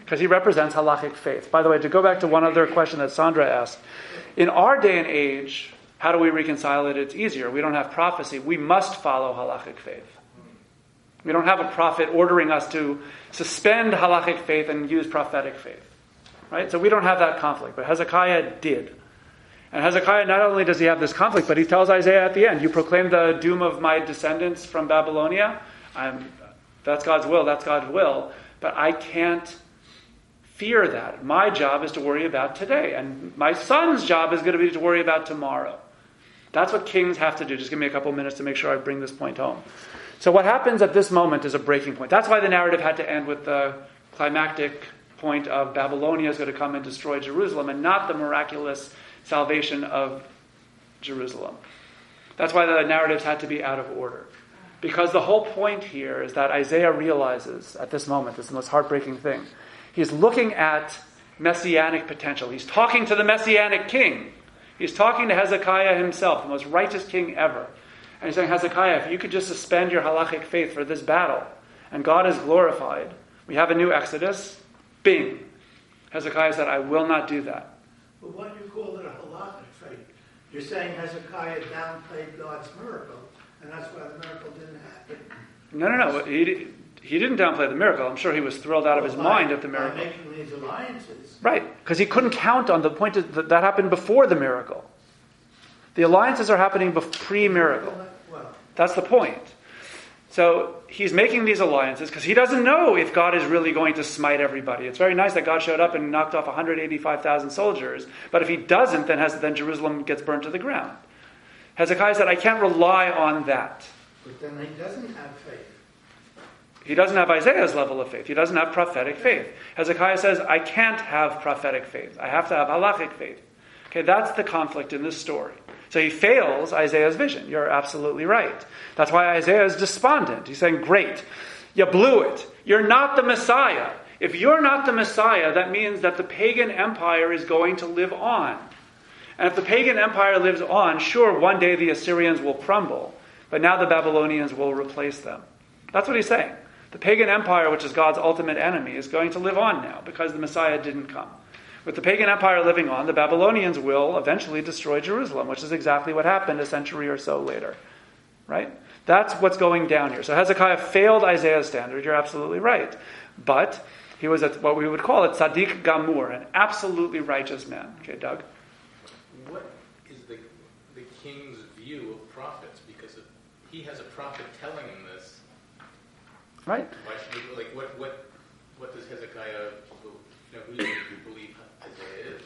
because he represents halachic faith. By the way, to go back to one other question that Sandra asked, in our day and age, how do we reconcile it? It's easier. We don't have prophecy. We must follow halachic faith. We don't have a prophet ordering us to suspend halachic faith and use prophetic faith. Right? So we don't have that conflict. But Hezekiah did. And Hezekiah, not only does he have this conflict, but he tells Isaiah at the end, You proclaim the doom of my descendants from Babylonia. I'm, that's God's will, that's God's will. But I can't fear that. My job is to worry about today. And my son's job is going to be to worry about tomorrow. That's what kings have to do. Just give me a couple minutes to make sure I bring this point home. So, what happens at this moment is a breaking point. That's why the narrative had to end with the climactic point of Babylonia is going to come and destroy Jerusalem and not the miraculous salvation of Jerusalem. That's why the narratives had to be out of order. Because the whole point here is that Isaiah realizes at this moment, this is the most heartbreaking thing. He's looking at messianic potential. He's talking to the messianic king. He's talking to Hezekiah himself, the most righteous king ever. And he's saying, Hezekiah, if you could just suspend your halachic faith for this battle, and God is glorified, we have a new Exodus, bing. Hezekiah said, I will not do that. But why do you call it a halachic faith? You're saying Hezekiah downplayed God's miracle, and that's why the miracle didn't happen. No, no, no. He, he didn't downplay the miracle. I'm sure he was thrilled out of his By- mind at the miracle. By making these alliances. Right, because he couldn't count on the point that that happened before the miracle. The alliances are happening pre miracle. That's the point. So he's making these alliances because he doesn't know if God is really going to smite everybody. It's very nice that God showed up and knocked off 185,000 soldiers, but if he doesn't, then, has, then Jerusalem gets burned to the ground. Hezekiah said, I can't rely on that. but then he doesn't have faith. He doesn't have Isaiah's level of faith. He doesn't have prophetic faith. Hezekiah says, I can't have prophetic faith. I have to have halachic faith. Okay, that's the conflict in this story. So he fails Isaiah's vision. You're absolutely right. That's why Isaiah is despondent. He's saying, Great, you blew it. You're not the Messiah. If you're not the Messiah, that means that the pagan empire is going to live on. And if the pagan empire lives on, sure, one day the Assyrians will crumble, but now the Babylonians will replace them. That's what he's saying. The pagan empire, which is God's ultimate enemy, is going to live on now because the Messiah didn't come. With the pagan empire living on, the Babylonians will eventually destroy Jerusalem, which is exactly what happened a century or so later. Right? That's what's going down here. So Hezekiah failed Isaiah's standard. You're absolutely right. But he was a, what we would call a tzaddik gamur, an absolutely righteous man. Okay, Doug? What is the, the king's view of prophets? Because if he has a prophet telling him this, Right? why should he, like, what, what, what does Hezekiah, you know, who do you believe Isaiah is?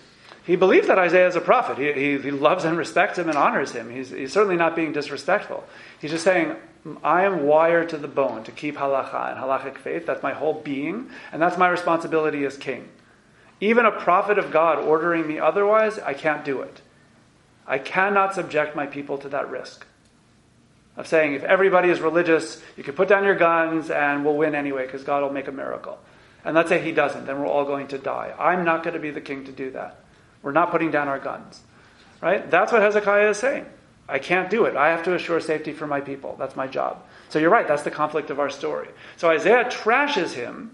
He believes that Isaiah is a prophet. He, he, he loves and respects him and honors him. He's, he's certainly not being disrespectful. He's just saying, I am wired to the bone to keep halacha and halachic faith. That's my whole being, and that's my responsibility as king. Even a prophet of God ordering me otherwise, I can't do it. I cannot subject my people to that risk of saying, if everybody is religious, you can put down your guns and we'll win anyway because God will make a miracle. And let's say he doesn't, then we're all going to die. I'm not going to be the king to do that. We're not putting down our guns. Right? That's what Hezekiah is saying. I can't do it. I have to assure safety for my people. That's my job. So you're right, that's the conflict of our story. So Isaiah trashes him,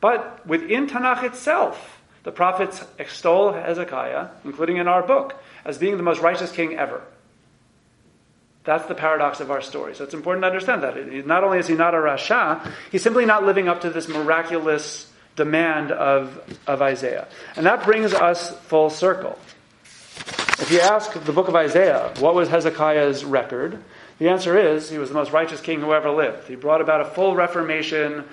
but within Tanakh itself, the prophets extol Hezekiah, including in our book, as being the most righteous king ever. That's the paradox of our story. So it's important to understand that. Not only is he not a Rasha, he's simply not living up to this miraculous demand of, of Isaiah. And that brings us full circle. If you ask the book of Isaiah, what was Hezekiah's record? The answer is he was the most righteous king who ever lived. He brought about a full reformation.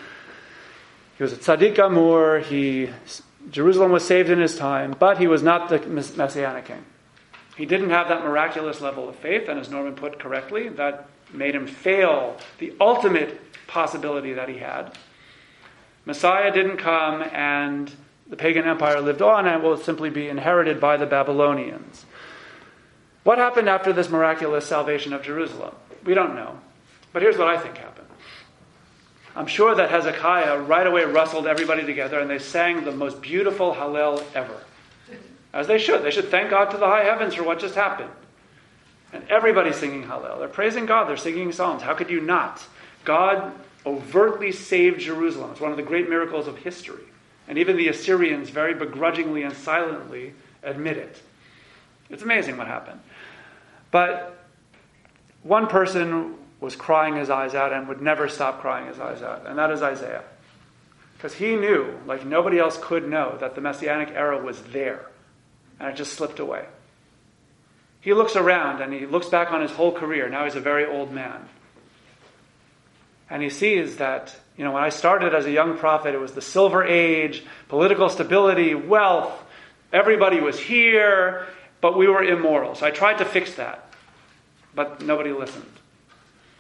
He was a tzaddik gamur. He, Jerusalem was saved in his time, but he was not the messianic king. He didn't have that miraculous level of faith, and as Norman put correctly, that made him fail the ultimate possibility that he had. Messiah didn't come, and the pagan empire lived on and will simply be inherited by the Babylonians. What happened after this miraculous salvation of Jerusalem? We don't know. But here's what I think happened. I'm sure that Hezekiah right away rustled everybody together and they sang the most beautiful Hallel ever. As they should. They should thank God to the high heavens for what just happened. And everybody's singing Hallel. They're praising God. They're singing psalms. How could you not? God overtly saved Jerusalem. It's one of the great miracles of history. And even the Assyrians very begrudgingly and silently admit it. It's amazing what happened. But one person was crying his eyes out and would never stop crying his eyes out, and that is Isaiah. Because he knew, like nobody else could know, that the Messianic era was there and it just slipped away. He looks around and he looks back on his whole career. Now he's a very old man. And he sees that, you know, when I started as a young prophet, it was the silver age, political stability, wealth. Everybody was here, but we were immoral. So I tried to fix that, but nobody listened.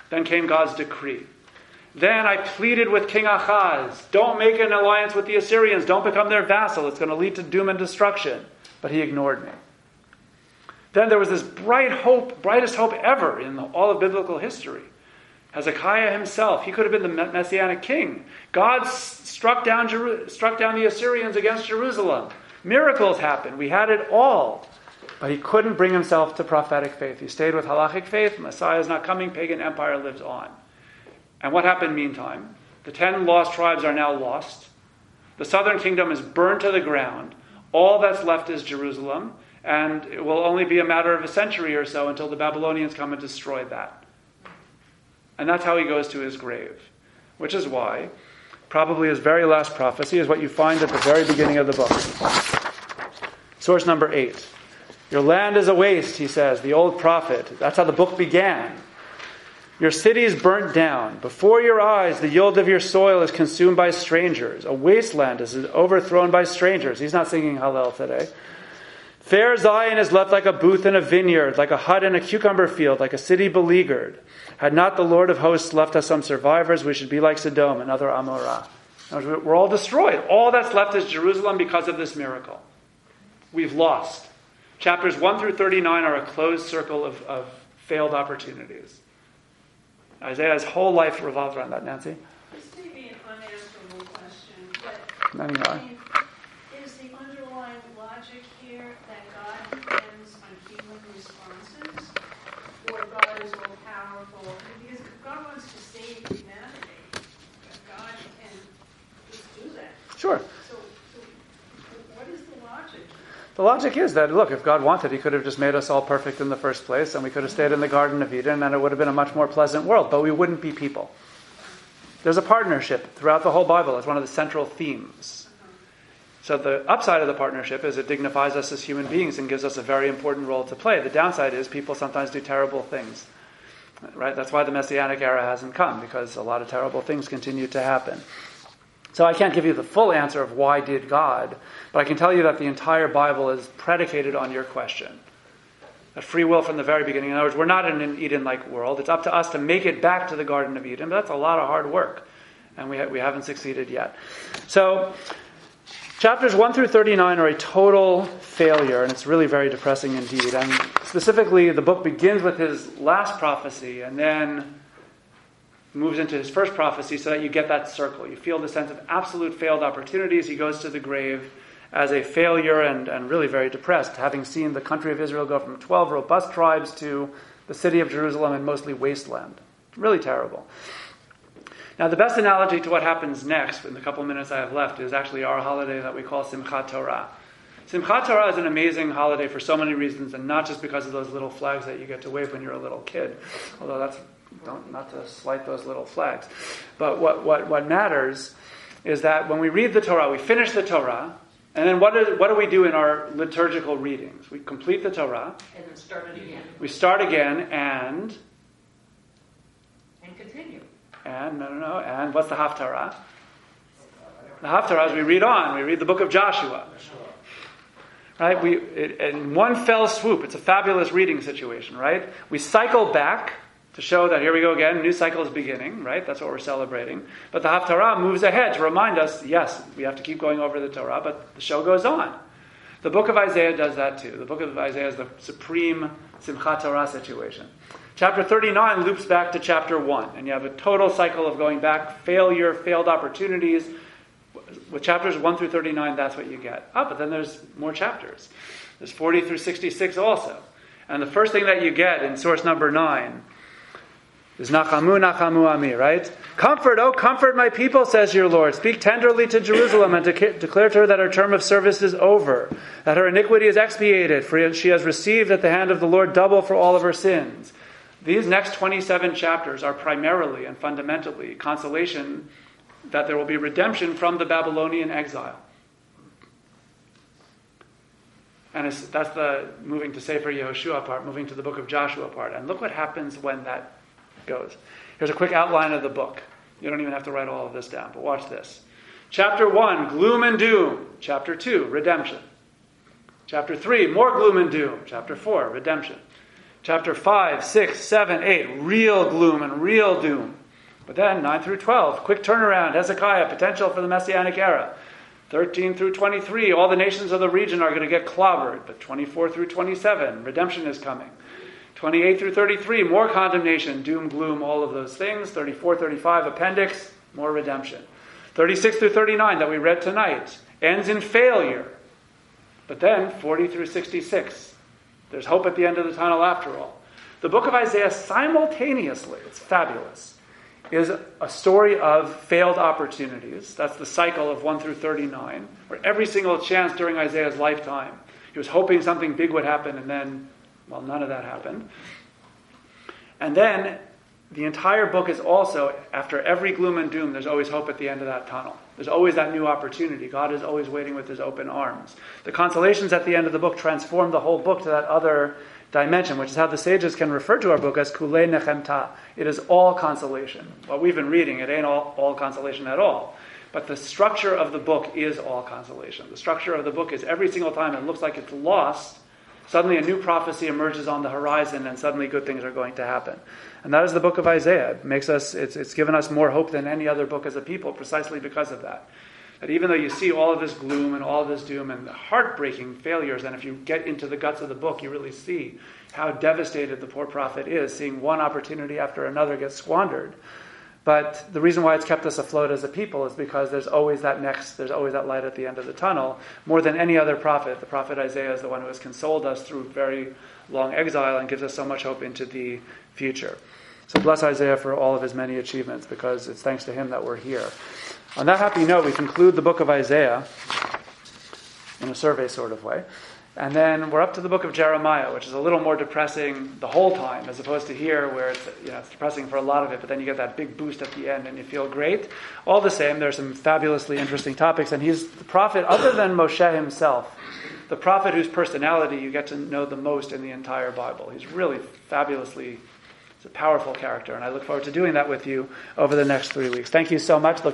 Then came God's decree. Then I pleaded with King Ahaz don't make an alliance with the Assyrians, don't become their vassal. It's going to lead to doom and destruction but he ignored me. Then there was this bright hope, brightest hope ever in all of biblical history. Hezekiah himself, he could have been the messianic king. God struck down, Jeru- struck down the Assyrians against Jerusalem. Miracles happened. We had it all. But he couldn't bring himself to prophetic faith. He stayed with halachic faith. Messiah is not coming. Pagan empire lives on. And what happened meantime? The ten lost tribes are now lost. The southern kingdom is burned to the ground. All that's left is Jerusalem, and it will only be a matter of a century or so until the Babylonians come and destroy that. And that's how he goes to his grave. Which is why, probably his very last prophecy is what you find at the very beginning of the book. Source number eight. Your land is a waste, he says, the old prophet. That's how the book began. Your city is burnt down. Before your eyes, the yield of your soil is consumed by strangers. A wasteland is overthrown by strangers. He's not singing Hallel today. Fair Zion is left like a booth in a vineyard, like a hut in a cucumber field, like a city beleaguered. Had not the Lord of hosts left us some survivors, we should be like Sodom and other Amorah. We're all destroyed. All that's left is Jerusalem because of this miracle. We've lost. Chapters 1 through 39 are a closed circle of, of failed opportunities. Isaiah's whole life revolves around that, Nancy. This may be an unanswerable question, but Many are. is the underlying logic here that God depends on human responses, or God is all powerful? Because if God wants to save humanity, God can just do that. Sure. So, so what is the logic? The logic is that, look, if God wanted, He could have just made us all perfect in the first place, and we could have stayed in the Garden of Eden, and it would have been a much more pleasant world, but we wouldn't be people. There's a partnership throughout the whole Bible. It's one of the central themes. So the upside of the partnership is it dignifies us as human beings and gives us a very important role to play. The downside is people sometimes do terrible things. Right? That's why the messianic era hasn't come because a lot of terrible things continue to happen. So I can't give you the full answer of why did God, but I can tell you that the entire Bible is predicated on your question. That free will from the very beginning. In other words, we're not in an Eden like world. It's up to us to make it back to the Garden of Eden, but that's a lot of hard work, and we, ha- we haven't succeeded yet. So, Chapters 1 through 39 are a total failure, and it's really very depressing indeed. And specifically, the book begins with his last prophecy and then moves into his first prophecy so that you get that circle. You feel the sense of absolute failed opportunities. He goes to the grave as a failure and, and really very depressed, having seen the country of Israel go from 12 robust tribes to the city of Jerusalem and mostly wasteland. Really terrible. Now, the best analogy to what happens next, in the couple minutes I have left, is actually our holiday that we call Simchat Torah. Simchat Torah is an amazing holiday for so many reasons, and not just because of those little flags that you get to wave when you're a little kid, although that's don't, not to slight those little flags. But what, what, what matters is that when we read the Torah, we finish the Torah, and then what, is, what do we do in our liturgical readings? We complete the Torah. And then start it again. We start again and. And continue. And, no, no, no. And what's the Haftarah? The Haftarah is we read on. We read the book of Joshua. Right? We, it, in one fell swoop, it's a fabulous reading situation, right? We cycle back to show that here we go again, new cycle is beginning, right? That's what we're celebrating. But the Haftarah moves ahead to remind us, yes, we have to keep going over the Torah, but the show goes on. The book of Isaiah does that too. The book of Isaiah is the supreme Simchat Torah situation. Chapter 39 loops back to chapter 1, and you have a total cycle of going back, failure, failed opportunities. With chapters 1 through 39, that's what you get. Ah, but then there's more chapters. There's 40 through 66 also. And the first thing that you get in source number 9 is Nachamu, Nachamu Ami, right? Comfort, oh, comfort my people, says your Lord. Speak tenderly to Jerusalem and declare to her that her term of service is over, that her iniquity is expiated, for she has received at the hand of the Lord double for all of her sins. These next 27 chapters are primarily and fundamentally consolation that there will be redemption from the Babylonian exile. And that's the moving to Sefer Yehoshua part, moving to the book of Joshua part. And look what happens when that goes. Here's a quick outline of the book. You don't even have to write all of this down, but watch this. Chapter 1, gloom and doom. Chapter 2, redemption. Chapter 3, more gloom and doom. Chapter 4, redemption. Chapter 5, 6, 7, 8, real gloom and real doom. But then 9 through 12, quick turnaround, Hezekiah, potential for the Messianic era. 13 through 23, all the nations of the region are going to get clobbered. But 24 through 27, redemption is coming. 28 through 33, more condemnation, doom, gloom, all of those things. 34, 35, appendix, more redemption. 36 through 39 that we read tonight ends in failure. But then 40 through 66, there's hope at the end of the tunnel after all. The book of Isaiah simultaneously, it's fabulous, is a story of failed opportunities. That's the cycle of 1 through 39, where every single chance during Isaiah's lifetime, he was hoping something big would happen and then well, none of that happened. And then the entire book is also, after every gloom and doom, there's always hope at the end of that tunnel. There's always that new opportunity. God is always waiting with his open arms. The consolations at the end of the book transform the whole book to that other dimension, which is how the sages can refer to our book as Kule Nechemta. It is all consolation. What we've been reading, it ain't all, all consolation at all. But the structure of the book is all consolation. The structure of the book is every single time it looks like it's lost, Suddenly, a new prophecy emerges on the horizon, and suddenly good things are going to happen. And that is the book of Isaiah. It makes us, it's, it's given us more hope than any other book as a people, precisely because of that. That even though you see all of this gloom and all of this doom and the heartbreaking failures, and if you get into the guts of the book, you really see how devastated the poor prophet is, seeing one opportunity after another get squandered. But the reason why it's kept us afloat as a people is because there's always that next, there's always that light at the end of the tunnel. More than any other prophet, the prophet Isaiah is the one who has consoled us through very long exile and gives us so much hope into the future. So bless Isaiah for all of his many achievements because it's thanks to him that we're here. On that happy note, we conclude the book of Isaiah in a survey sort of way. And then we're up to the book of Jeremiah, which is a little more depressing the whole time, as opposed to here, where it's, you know, it's depressing for a lot of it, but then you get that big boost at the end and you feel great. All the same, there's some fabulously interesting topics, and he's the prophet, other than Moshe himself, the prophet whose personality you get to know the most in the entire Bible. He's really fabulously, it's a powerful character, and I look forward to doing that with you over the next three weeks. Thank you so much. Looking